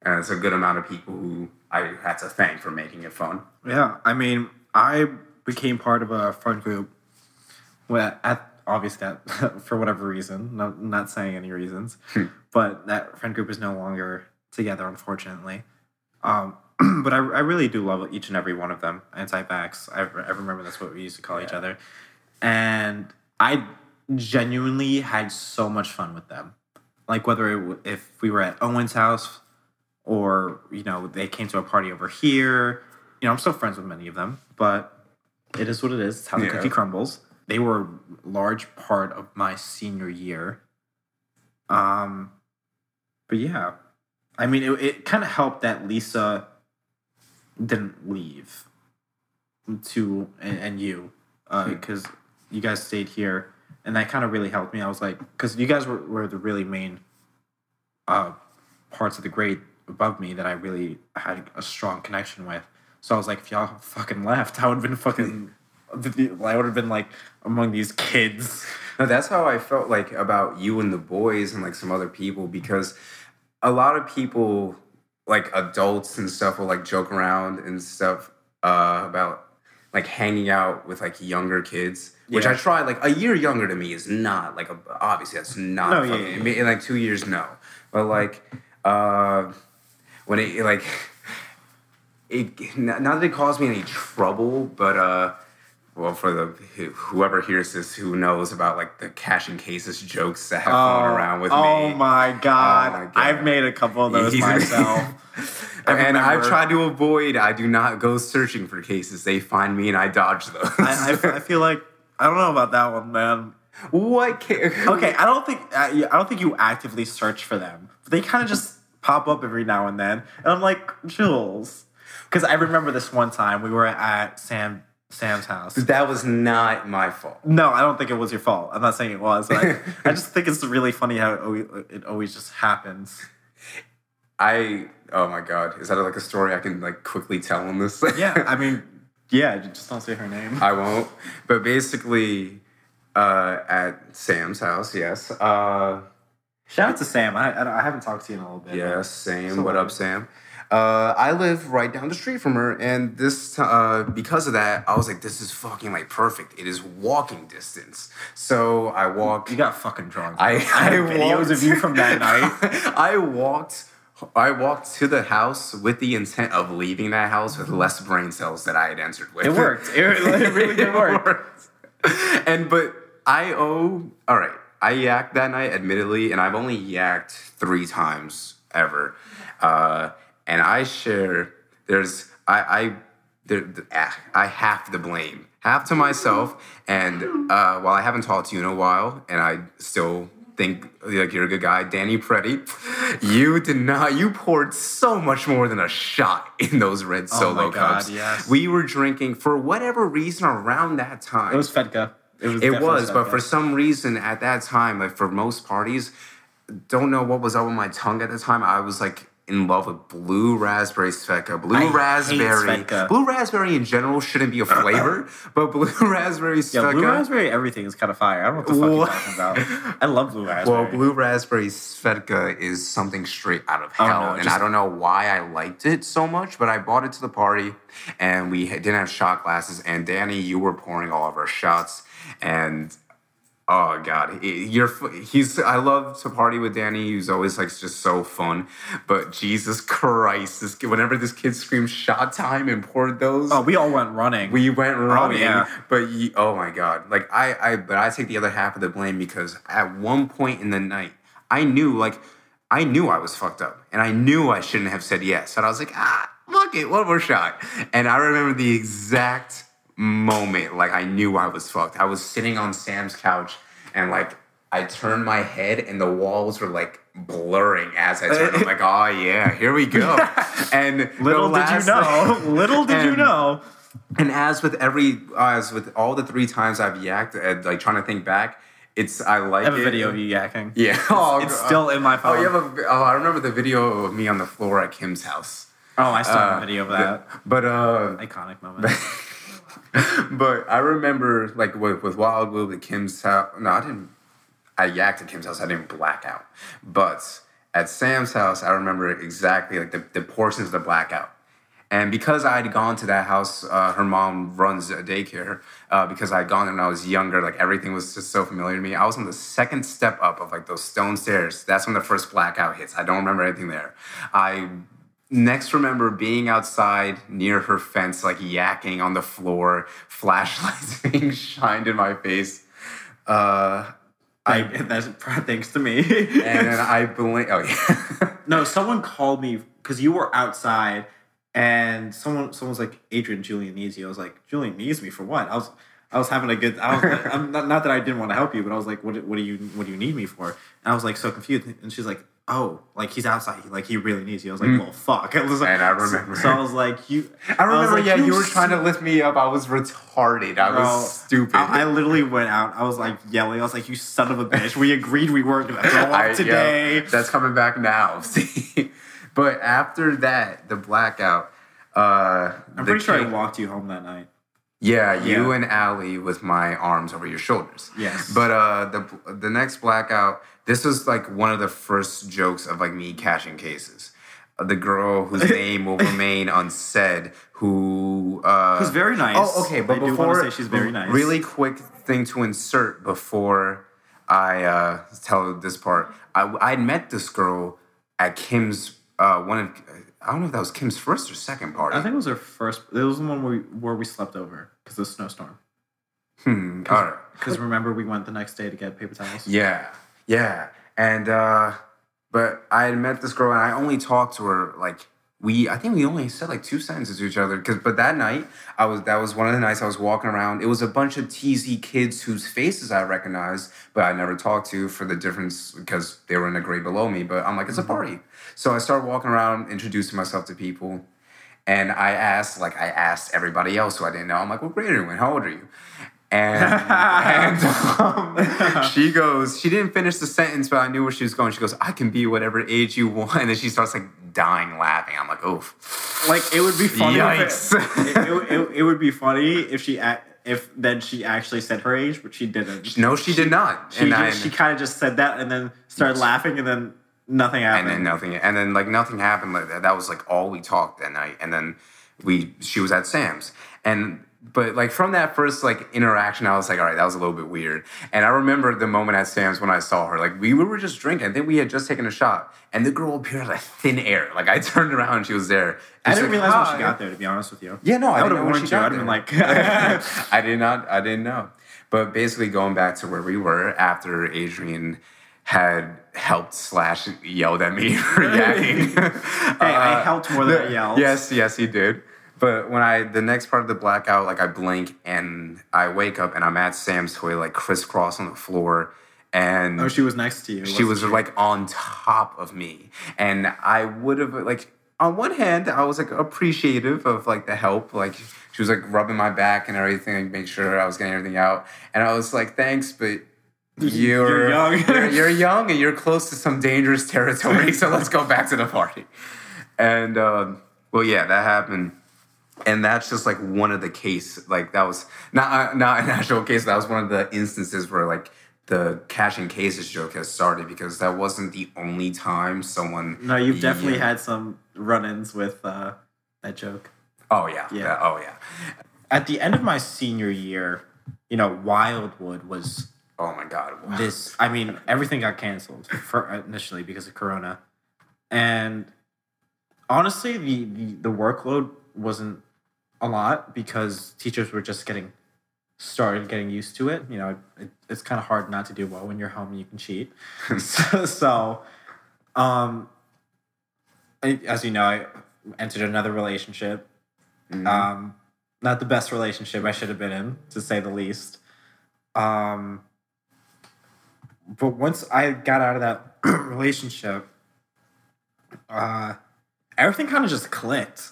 and it's a good amount of people who I had to thank for making it fun. Yeah, I mean, I became part of a friend group. Well, at obviously that [LAUGHS] for whatever reason, not not saying any reasons, but that friend group is no longer together, unfortunately. Um, [CLEARS THROAT] but I, I really do love each and every one of them. Anti-vax. I, I remember that's what we used to call each other, and I genuinely had so much fun with them. Like whether it, if we were at Owen's house or you know they came to a party over here. You know, I'm still friends with many of them, but it is what it is. It's how the Yeah. cookie crumbles. They were a large part of my senior year. Um, but yeah, I mean, it, it kind of helped that Lisa didn't leave to and, and you because you guys stayed here and that kind of really helped me. I was like because you guys were, were the really main uh, parts of the grade above me that i really had a strong connection with. So i was like if y'all fucking left i would have been fucking i would have been like among these kids. No, that's how I felt like about you and the boys and like some other people because a lot of people, like adults and stuff, will like joke around and stuff uh, about like hanging out with like younger kids, which I tried. Like a year younger to me is not like a, obviously that's not No, a yeah, yeah, in like two years no, but like uh, when it like [LAUGHS] it not not that it caused me any trouble, but uh well, for the whoever hears this, who knows about like the cash and cases jokes that have flown oh, around with oh me. my oh god. Oh my God. i've made a couple of those He's- myself [LAUGHS] and I've tried to avoid. I do not go searching for cases. They find me and I dodge those. I, I, I feel like i don't know about that one man what? Ca- Okay, I don't think I don't think you actively search for them. They kind of just pop up every now and then, and I'm like, Jules, because I remember this one time we were at Sam Sam's house. That was not my fault. No, I don't think it was your fault. I'm not saying it was. I, [LAUGHS] I just think it's really funny how it always, it always just happens. I. Oh my god, is that like a story I can like quickly tell on this? Yeah, I [LAUGHS] mean, yeah, just don't say her name. I won't. But basically, uh, at Sam's house, yes. Uh, Shout out to Sam. I, I, I haven't talked to you in a little bit. Yeah, Sam. So what up, Sam? Uh, I live right down the street from her, and this uh, because of that, I was like, "This is fucking like perfect. It is walking distance." So I walked. You got fucking drunk. I, I videos walked- of you from that night. [LAUGHS] I walked. I walked to the house with the intent of leaving that house with less brain cells that I had entered with. It worked. It, [LAUGHS] it really did work. worked. And but I owe all right. I yacked that night, admittedly, and I've only yacked three times ever. Uh, and I share. There's I I there, ah, I have the blame half to myself. And uh, while I haven't talked to you in a while, and I still think like you're a good guy, Danny Pretty. You did not. You poured so much more than a shot in those red Oh solo my God, cups. yes. We were drinking for whatever reason around that time. It was Svedka. It was. It was, but for some reason at that time, like for most parties, don't know what was up with my tongue at the time. I was like in love with blue raspberry Svedka. Blue I raspberry. Svedka. Blue raspberry in general shouldn't be a flavor, [LAUGHS] but blue raspberry yeah, blue raspberry. Everything is kind of fire. I don't know what the fuck you're talking about. I love blue raspberry. Well, blue raspberry Svedka is something straight out of Oh, hell, no, and just- I don't know why I liked it so much, but I bought it to the party, and we didn't have shot glasses. And Danny, you were pouring all of our shots, and oh god, you're he's. I love to party with Danny. He's always like just so fun, but Jesus Christ, this kid- whenever this kid screamed "shot time" and poured those, oh, we all went running. we went running, yeah. but ye, oh my god! Like I, I, but I take the other half of the blame because at one point in the night, I knew, like, I knew I was fucked up, and I knew I shouldn't have said yes, and I was like, ah, fuck it, one more shot. And I remember the exact moment, like I knew I was fucked. I was sitting on Sam's couch, and like I turned my head, and the walls were like blurring as I turned. I'm like, oh [LAUGHS] yeah, here we go. [LAUGHS] And the Little did you know. [LAUGHS] Little did you And- know. and as with every, as with all the three times I've yacked, uh, like trying to think back, it's I like I have a it. video of you yakking. Yeah, oh, It's still in my pocket. Oh, phone. you have a. Oh, I remember the video of me on the floor at Kim's house. Oh, I still have Uh, a video of that. But uh, Iconic moment. [LAUGHS] but I remember like with, with Wild Will at Kim's house. No, I didn't. I yacked at Kim's house. I didn't black out. But at Sam's house, I remember exactly like the, the portions of the blackout. And because I had gone to that house, uh, her mom runs a daycare. Uh, because I had gone there when I was younger, like everything was just so familiar to me. I was on the second step up of like those stone stairs. That's when the first blackout hits. I don't remember anything there. I next remember being outside near her fence, like yakking on the floor, [LAUGHS] flashlights being shined in my face. Uh, I, [LAUGHS] that's [LAUGHS] thanks to me. and then I blink. Oh yeah. no, someone called me because you were outside, and someone someone's like, "Adrian, Julian needs you." I was like, "Julian needs me for what?" I was I was having a good. I was like, I'm not, not that I didn't want to help you, but I was like, "What what do you what do you need me for?" And I was like so confused, and she's like. Oh, like he's outside. Like he really needs you. I was like, well, fuck. [LAUGHS] I was like, Mm. And I remember. So, so I was like, you. I remember. was like, yeah, you were trying to lift me up. I was retarded. I Bro, was stupid. I, I literally went out. I was like yelling. I was like, "You son of a bitch! We agreed we weren't gonna [LAUGHS] throw up I- today." that's coming back now. [LAUGHS] See, but after that, the blackout. Uh, I'm pretty sure I walked you home that night. Yeah, you Yeah. and Allie with my arms over your shoulders. Yes. But uh, the the next blackout, this was like one of the first jokes of like me cashing cases. Uh, The girl whose [LAUGHS] name will remain unsaid, who uh, Who's very nice. Oh, okay. But I before, say she's very nice. Really quick thing to insert before I uh, tell this part. I I met this girl at Kim's uh, one of I don't know if that was Kim's first or second party. I think it was her first. It was the one where we, where we slept over because of the snowstorm. Hmm. All right. [LAUGHS] Because remember, we went the next day to get paper towels. Yeah, yeah. And uh but I had met this girl and I only talked to her like we I think we only said like two sentences to each other because but that night I was that was one of the nights I was walking around. It was a bunch of TZ kids whose faces I recognized, but I never talked to for the difference because they were in a grade below me. But I'm like, it's a party. So I started walking around, introducing myself to people. And I asked, like I asked everybody else who I didn't know, I'm like, what grade are you in? How old are you? And, and [LAUGHS] um, she goes, she didn't finish the sentence, but I knew where she was going. She goes, I can be whatever age you want. And then she starts like dying laughing. I'm like, oof. Like it would be funny. if Yikes. It, [LAUGHS] it, it, it would be funny if she act, if then she actually said her age, but she didn't. No, she, did not. She just, she kind of just said that and then started laughing and then nothing happened. and then nothing. And then like nothing happened like that. That was like all we talked that night. And then we, she was at Sam's. And but like from that first like interaction, I was like, all right, that was a little bit weird. And I remember the moment at Sam's when I saw her. Like we were just drinking. I think we had just taken a shot, and the girl appeared out [LAUGHS] of thin air. Like I turned around and she was there. I didn't like, realize when she got there. To be honest with you. Yeah, no, I, I know when warned you. I'd have been like- [LAUGHS] [LAUGHS] I did not. I didn't know. But basically, going back to where we were after Adrian had helped slash yelled at me for yakking. Hey, I uh, helped more than I yelled. Yes, yes, he did. But when I the next part of the blackout, like I blink and I wake up and I'm at Sam's toy, like crisscross on the floor, and Oh, she was next to you. she was like on top of me and i would have like on one hand i was like appreciative of like the help like she was like rubbing my back and everything like make sure i was getting everything out and i was like thanks but you're, You're young. you're, you're young and you're close to some dangerous territory [LAUGHS] so let's go back to the party and um, well yeah that happened and that's just like one of the case like that was not uh, not an actual case that was one of the instances where like the cashing cases joke has started because that wasn't the only time someone No, you've definitely had some run-ins with uh, that joke. oh yeah, Yeah. oh yeah At the end of my senior year, you know, Wildwood was oh my god this. I mean, everything got canceled for initially because of Corona, and honestly, the the, the workload wasn't a lot because teachers were just getting started getting used to it. You know, it, it's kind of hard not to do well when you're home and you can cheat. [LAUGHS] [LAUGHS] so, so, um, I- as you know, I entered another relationship. Um, not the best relationship I should have been in, to say the least. Um, but once I got out of that [CLEARS THROAT] relationship, uh, everything kind of just clicked.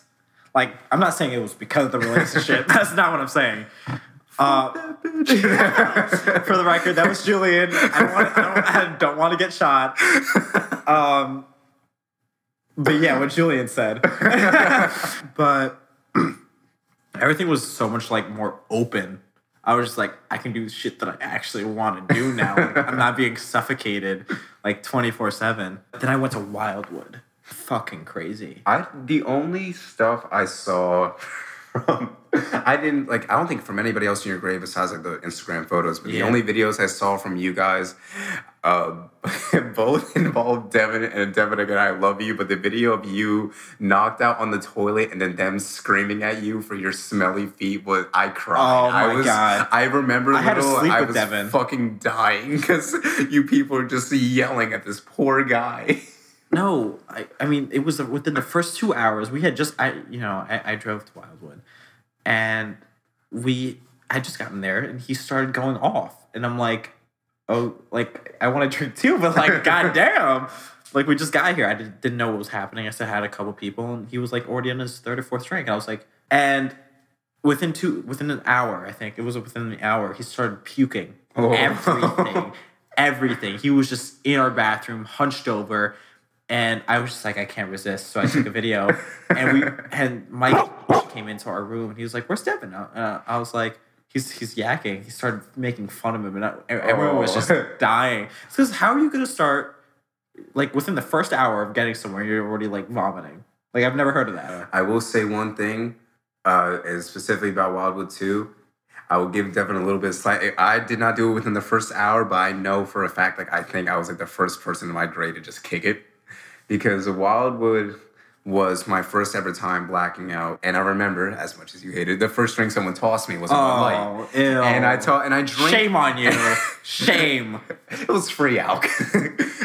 Like, I'm not saying it was because of the relationship. [LAUGHS] That's not what I'm saying. Uh, [LAUGHS] for the record, that was Julian. I, want, I, don't, I don't want to get shot. Um, but yeah, what Julian said. [LAUGHS] but [CLEARS THROAT] everything was so much like more open. I was just like, I can do shit that I actually want to do now. Like, I'm not being suffocated like 24 7. Then I went to Wildwood. Fucking crazy. I the only stuff I saw from [LAUGHS] I didn't like I don't think from anybody else in your grade besides like the Instagram photos, but the only videos I saw from you guys uh, [LAUGHS] both involved Devin and Devin again, I love you, but the video of you knocked out on the toilet and then them screaming at you for your smelly feet was I cried. Oh my I was, God. I remember I little, sleep I with was Devin. fucking dying [LAUGHS] because you people are just yelling at this poor guy. No, I, I mean it was within the first two hours. We had just I you know I, I drove to Wildwood, and we I just gotten there and he started going off, and I'm like, oh, like I want to drink too, but like [LAUGHS] goddamn, like we just got here. I didn't, didn't know what was happening. I said hi to a couple people, and he was like already on his third or fourth drink. And I was like, and within two within an hour, I think it was within an hour, he started puking Oh. everything, everything. He was just in our bathroom, hunched over, and I was just like, I can't resist. So I took a video, and we [LAUGHS] and Mike came into our room, and he was like, "Where's Devin?" Uh, I was like. He's, he's yakking. He started making fun of him, and I, everyone was just Oh. [LAUGHS] dying. Because how are you going to start, like within the first hour of getting somewhere, you're already like vomiting? Like I've never heard of that. I will say one thing, uh, and specifically about Wildwood 2. I will give Devin a little bit of slight. I did not do it within the first hour, but I know for a fact, like I think I was like the first person in my grade to just kick it, because Wildwood was my first ever time blacking out, and I remember as much as you hated, the first drink someone tossed me was a Bud Light, Oh, ew. and I taught and I drank. Shame on you. [LAUGHS] Shame. it was free alc. [LAUGHS]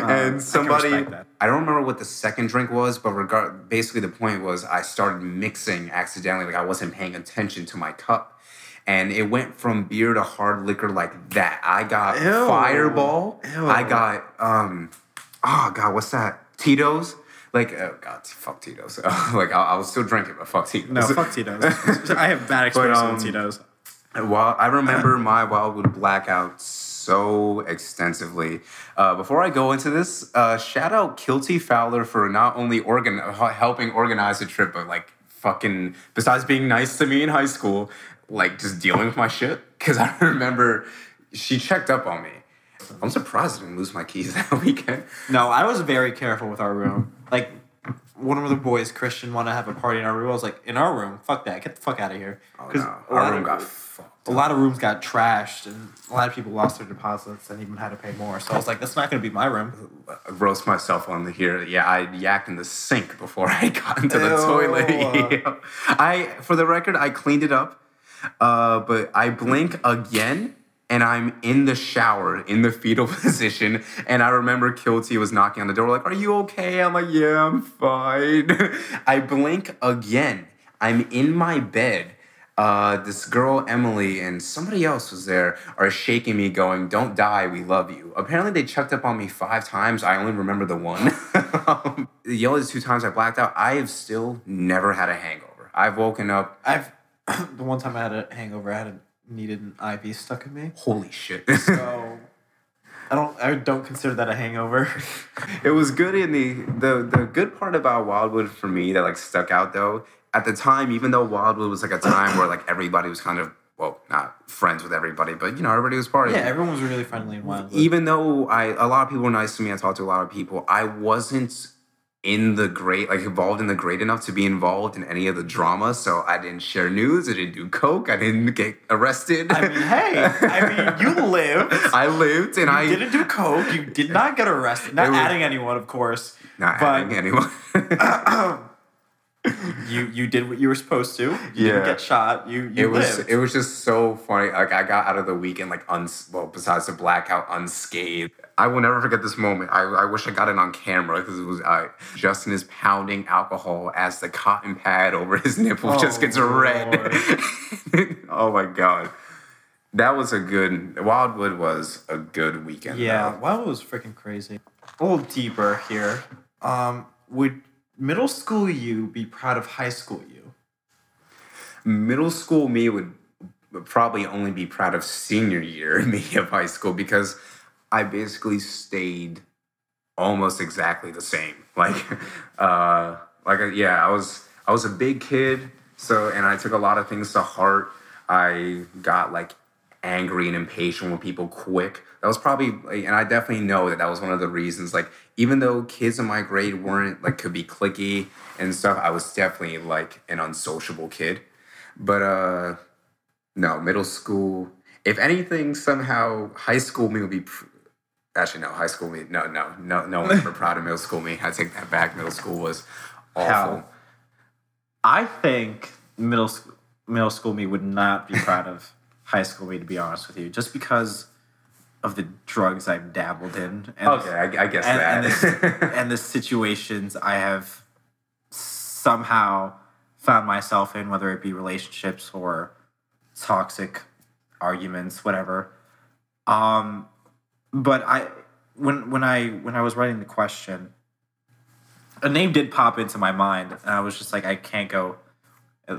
I and somebody, respect that. I don't remember what the second drink was, but regard basically the point was I started mixing accidentally, like I wasn't paying attention to my cup. And it went from beer to hard liquor like that. I got Ew. Fireball. Ew. I got um, oh god, what's that? Tito's. Like oh god, fuck Tito's. [LAUGHS] like I, I was still drinking, but fuck Tito's. No, fuck Tito's. [LAUGHS] I have bad experience um, with Tito's. Well, I remember my Wildwood blackout so extensively. Uh, before I go into this, uh, shout out Kilty Fowler for not only organ helping organize the trip, but like fucking besides being nice to me in high school, like just dealing with my shit. Because I [LAUGHS] remember she checked up on me. I'm surprised I didn't lose my keys [LAUGHS] that weekend. No, I was very careful with our room. Like, one of the boys, Christian, wanted to have a party in our room. I was like, in our room? Fuck that. Get the fuck out of here. Oh, no. a lot Our room of- got fucked. a lot of rooms got trashed, and a lot of people lost their deposits and even had to pay more. So I was like, that's not going to be my room. I roast myself on the here. Yeah, I yacked in the sink before [LAUGHS] I got into the Ew. toilet. [LAUGHS] I, for the record, I cleaned it up, uh, but I blink again. And I'm in the shower in the fetal [LAUGHS] position, and I remember Kilty was knocking on the door, like, "Are you okay?" I'm like, "Yeah, I'm fine." [LAUGHS] I blink again. I'm in my bed. uh, this girl Emily and somebody else was there are shaking me, going, "Don't die, we love you." Apparently, they checked up on me five times. I only remember the one. [LAUGHS] the only two times I blacked out. I have still never had a hangover. I've woken up. I've [COUGHS] the one time I had a hangover, I had a, needed an IV stuck in me. Holy shit! So [LAUGHS] I don't I don't consider that a hangover. it was good in the the the good part about Wildwood for me that like stuck out though. At the time, even though Wildwood was like a time where like everybody was kind of well, not friends with everybody, but you know everybody was partying. yeah, everyone was really friendly and wild. even though I a lot of people were nice to me, I talked to a lot of people. I wasn't in the great like involved in the great enough to be involved in any of the drama. So I didn't share news. I didn't do coke. I didn't get arrested. I mean, hey, I [LAUGHS] mean, you lived. I lived and You I didn't do coke. You did not get arrested. Not was- adding anyone, of course. not but having anyone. [COUGHS] you you did what you were supposed to. You Yeah. didn't get shot. You you it was lived. it was just so funny. Like I got out of the weekend like uns well besides the blackout unscathed. I will never forget this moment. I, I wish I got it on camera because it was uh, Justin is pounding alcohol as the cotton pad over his nipple Oh, just gets red. [LAUGHS] oh my god, that was a good Wildwood was a good weekend. yeah, though. it was freaking crazy. A little deeper here. Um, would middle school you be proud of high school you? middle school me would probably only be proud of senior year [LAUGHS] me of high school because I basically stayed almost exactly the same. [LAUGHS] Like, uh, like uh, yeah, I was I was a big kid, so and I took a lot of things to heart. I got like angry and impatient with people quick. That was probably, and I definitely know that that was one of the reasons. Like, even though kids in my grade weren't like could be clicky and stuff, I was definitely like an unsociable kid. But uh no, middle school. If anything, somehow high school me would be. Actually, no, high school me. No, no, no, no one's ever proud of middle school me. I take that back. Middle school was awful. Hell. I think middle school middle school me would not be proud of high school me to be honest with you, just because of the drugs I've dabbled in. And Okay, I, I guess and, that. and, the, [LAUGHS] and the situations I have somehow found myself in, whether it be relationships or toxic arguments, whatever. Um, but I, when when I when I was writing the question, a name did pop into my mind, and I was just like, I can't go, uh,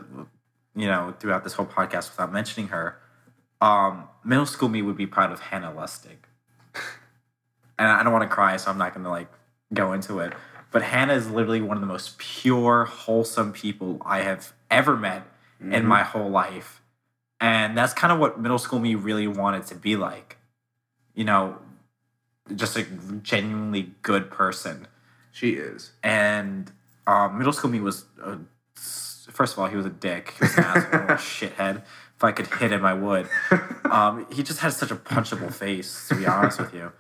you know, throughout this whole podcast without mentioning her. Um, middle school me would be proud of Hannah Lustig [LAUGHS] and I don't want to cry, so I'm not going to like go into it. But Hannah is literally one of the most pure, wholesome people I have ever met in my whole life, and that's kind of what middle school me really wanted to be like. You know, just a genuinely good person. she is. And um, middle school me was, uh, first of all, he was a dick. He was an asshole, a [LAUGHS] shithead. If I could hit him, I would. [LAUGHS] Um, he just had such a punchable face, to be honest with you.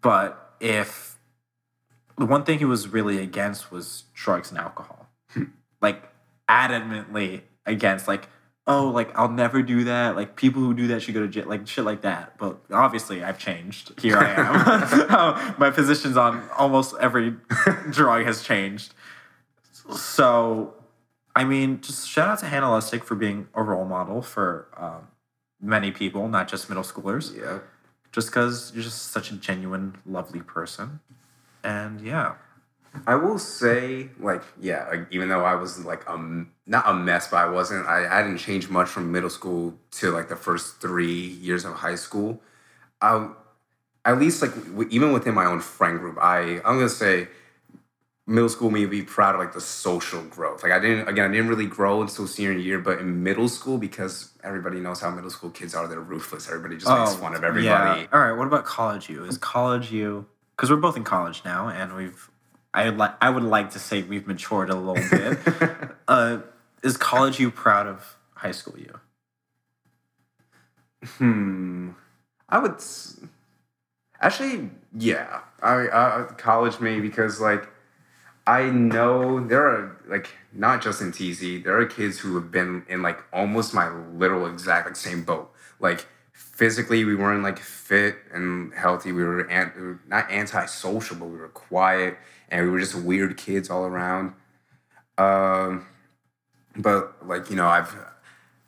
But if the one thing he was really against was drugs and alcohol, like adamantly against, like, oh, like I'll never do that. Like people who do that should go to jail, like shit like that. But obviously, I've changed. Here I am. [LAUGHS] [LAUGHS] My positions on almost every [LAUGHS] drug has changed. So, I mean, just shout out to Hannah Lustig for being a role model for um, many people, not just middle schoolers Yeah. just because you're just such a genuine, lovely person. And yeah, I will say, like, yeah, like, even though I was like um not a mess, but I wasn't. I, I didn't change much from middle school to like the first three years of high school. I, at least like w- even within my own friend group, I I'm gonna say middle school made me proud of like the social growth. Like I didn't again, I didn't really grow until senior year, but in middle school because everybody knows how middle school kids are. They're ruthless. Everybody just makes fun of everybody. Yeah. All right. What about college you? Is college you? Because we're both in college now, and we've. I like. I would like to say we've matured a little bit. [LAUGHS] uh, is college you proud of high school you? Hmm. I would s- actually, yeah. I, I college me because like I know there are like not just in TZ, there are kids who have been in like almost my literal exact like same boat. Like physically, we weren't like fit and healthy. We were, an, not antisocial, but we were quiet and we were just weird kids all around. Um, but like you know, I've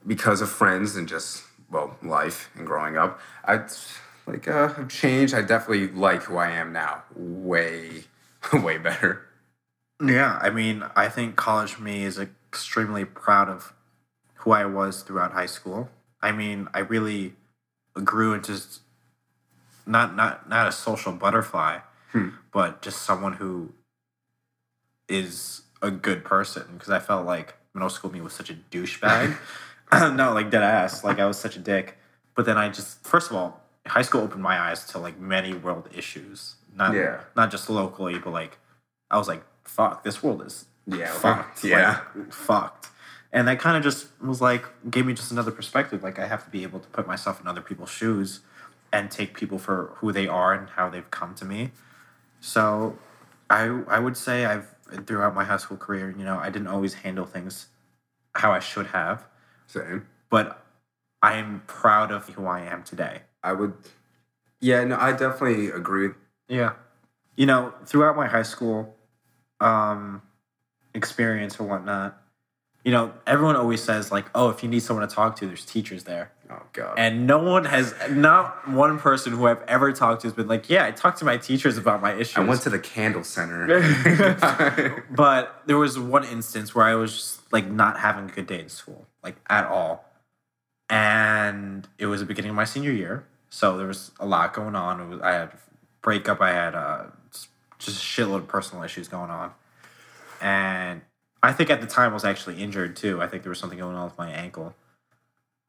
because of friends and just well life and growing up, I like uh, have changed. I definitely like who I am now. Way, [LAUGHS] way better. Yeah, I mean, I think college me is extremely proud of who I was throughout high school. I mean, I really grew into not not not a social butterfly, hmm. but just someone who is a good person because I felt like middle school me was such a douchebag. [LAUGHS] [LAUGHS] no, like dead ass. Like I was such a dick. But then I just first of all, high school opened my eyes to like many world issues. Not Yeah. not just locally, but like I was like, fuck, this world is Yeah, fucked. yeah. Like, fucked. And that kind of just was like gave me just another perspective. Like I have to be able to put myself in other people's shoes and take people for who they are and how they've come to me. So I I would say I've throughout my high school career, you know, I didn't always handle things how I should have, Same. but I am proud of who I am today. I would. Yeah, no, I definitely agree. Yeah. You know, throughout my high school um, experience or whatnot, you know, everyone always says, like, oh, if you need someone to talk to, there's teachers there. Oh God. And no one has, not one person who I've ever talked to has been like, yeah, I talked to my teachers about my issues. I went to the Candle Center. [LAUGHS] [LAUGHS] but there was one instance where I was just like not having a good day in school, like at all. And it was the beginning of my senior year. So there was a lot going on. It was, I had breakup, I had uh, just a shitload of personal issues going on. And I think at the time I was actually injured too. I think there was something going on with my ankle.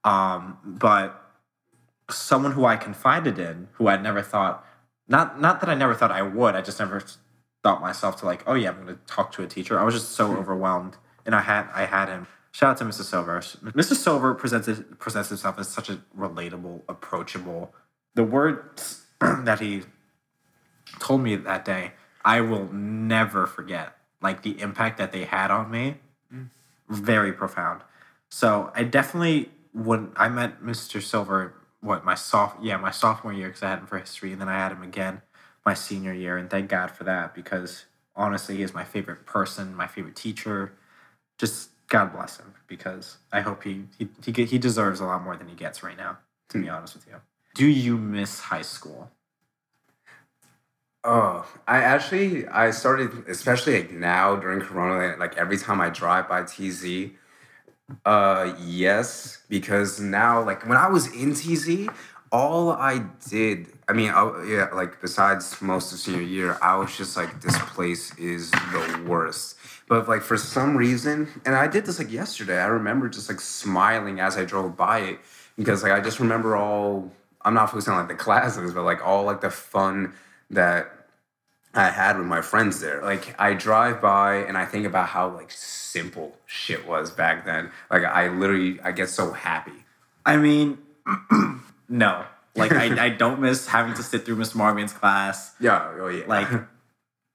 Um, but someone who I confided in, who I never thought, not not that I never thought I would, I just never thought myself to like, oh yeah, I'm going to talk to a teacher. I was just so overwhelmed, and I had I had him. Shout out to Mr. Silver. Mr. Silver presents presents himself as such a relatable, approachable. The words [CLEARS THROAT] that he told me that day, I will never forget. Like the impact that they had on me, mm. very profound. So I definitely when I met Mr. Silver, what my soph yeah my sophomore year because I had him for history, and then I had him again my senior year, and thank God for that because honestly, he is my favorite person, my favorite teacher. Just God bless him because I hope he he he, he deserves a lot more than he gets right now. To be hmm. honest with you, do you miss high school? Oh, I actually I started especially like now during Corona, like every time I drive by TZ, uh, yes, because now like when I was in TZ, all I did, I mean, I, yeah, like besides most of senior year, I was just like, this place is the worst. But like for some reason, and I did this like yesterday. I remember just like smiling as I drove by it because like I just remember all. I'm not focusing on like the classes, but like all like the fun that I had with my friends there. Like I drive by and I think about how like simple shit was back then. Like I literally I get so happy. I mean, [CLEARS THROAT] no. Like I, I don't miss having to sit through Miss Marvin's class. Yeah, oh yeah. Like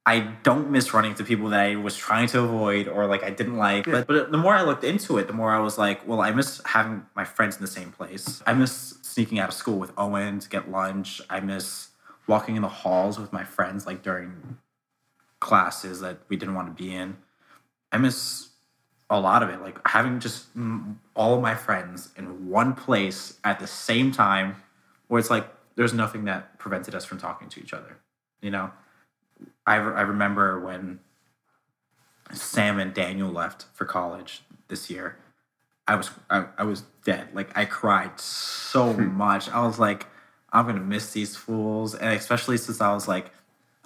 I don't miss running to people that I was trying to avoid or like I didn't like. But, but the more I looked into it, the more I was like, well, I miss having my friends in the same place. I miss sneaking out of school with Owen to get lunch. I miss walking in the halls with my friends like during classes that we didn't want to be in. I miss a lot of it, like having just all of my friends in one place at the same time, where it's like there's nothing that prevented us from talking to each other. You know, I, re- I remember when Sam and Daniel left for college this year. I was I, I was dead. Like I cried so [LAUGHS] much. I was like, I'm gonna miss these fools, and especially since I was like,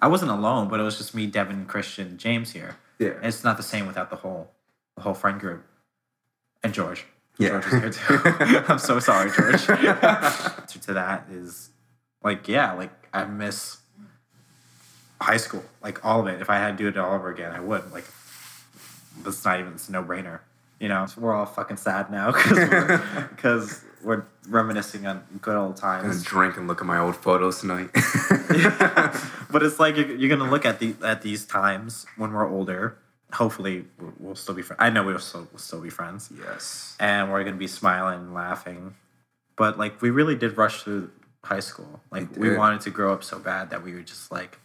I wasn't alone, but it was just me, Devin, Christian, James here. Yeah. And it's not the same without the whole the whole friend group and George. Yeah. George is here too. [LAUGHS] I'm so sorry, George. [LAUGHS] Answer to that is like yeah, like I miss high school, like all of it. If I had to do it all over again, I would. Like, that's not even it's a no brainer. You know, so we're all fucking sad now [LAUGHS] because we're, reminiscing on good old times. just drink and look at my old photos tonight. [LAUGHS] but it's like you're, you're gonna look at the at these times when we're older. Hopefully, we'll, we'll still be. friends. I know we'll still we'll still be friends, yes. and we're gonna be smiling and laughing. But like, we really did rush through high school. Like, we did. wanted to grow up so bad that we were just like,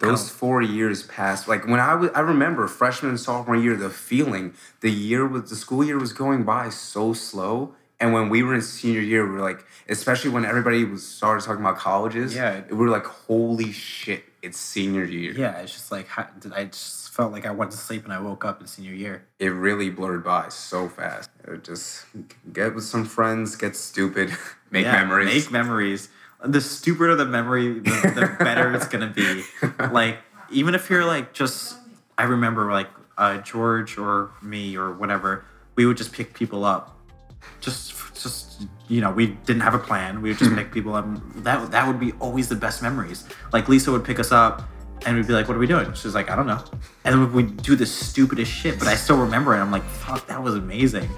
Those four years passed. Like when I was, I remember freshman and sophomore year, the feeling, the year was, the school year was going by so slow. And when we were in senior year, we were like, especially when everybody was started talking about colleges, Yeah. we were like, holy shit, it's senior year. Yeah, it's just like how, I just felt like I went to sleep and I woke up in senior year. It really blurred by so fast. It just get with some friends, get stupid, [LAUGHS] make Yeah, memories. Make memories. The stupider the memory, the, the [LAUGHS] better it's gonna be. Like even if you're like just, I remember like uh, George or me or whatever, we would just pick people up. Just, just you know, we didn't have a plan. We would just hmm. pick people up. That that would be always the best memories. Like Lisa would pick us up. And we'd be like, "What are we doing?" She's like, "I don't know." And then we'd do the stupidest shit, but I still remember it. I'm like, "Fuck, that was amazing."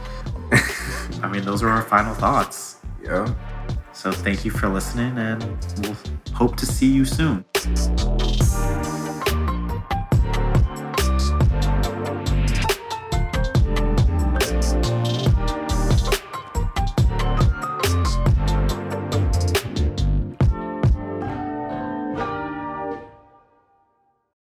I mean, those were our final thoughts. yeah. So thank you for listening, and we'll hope to see you soon.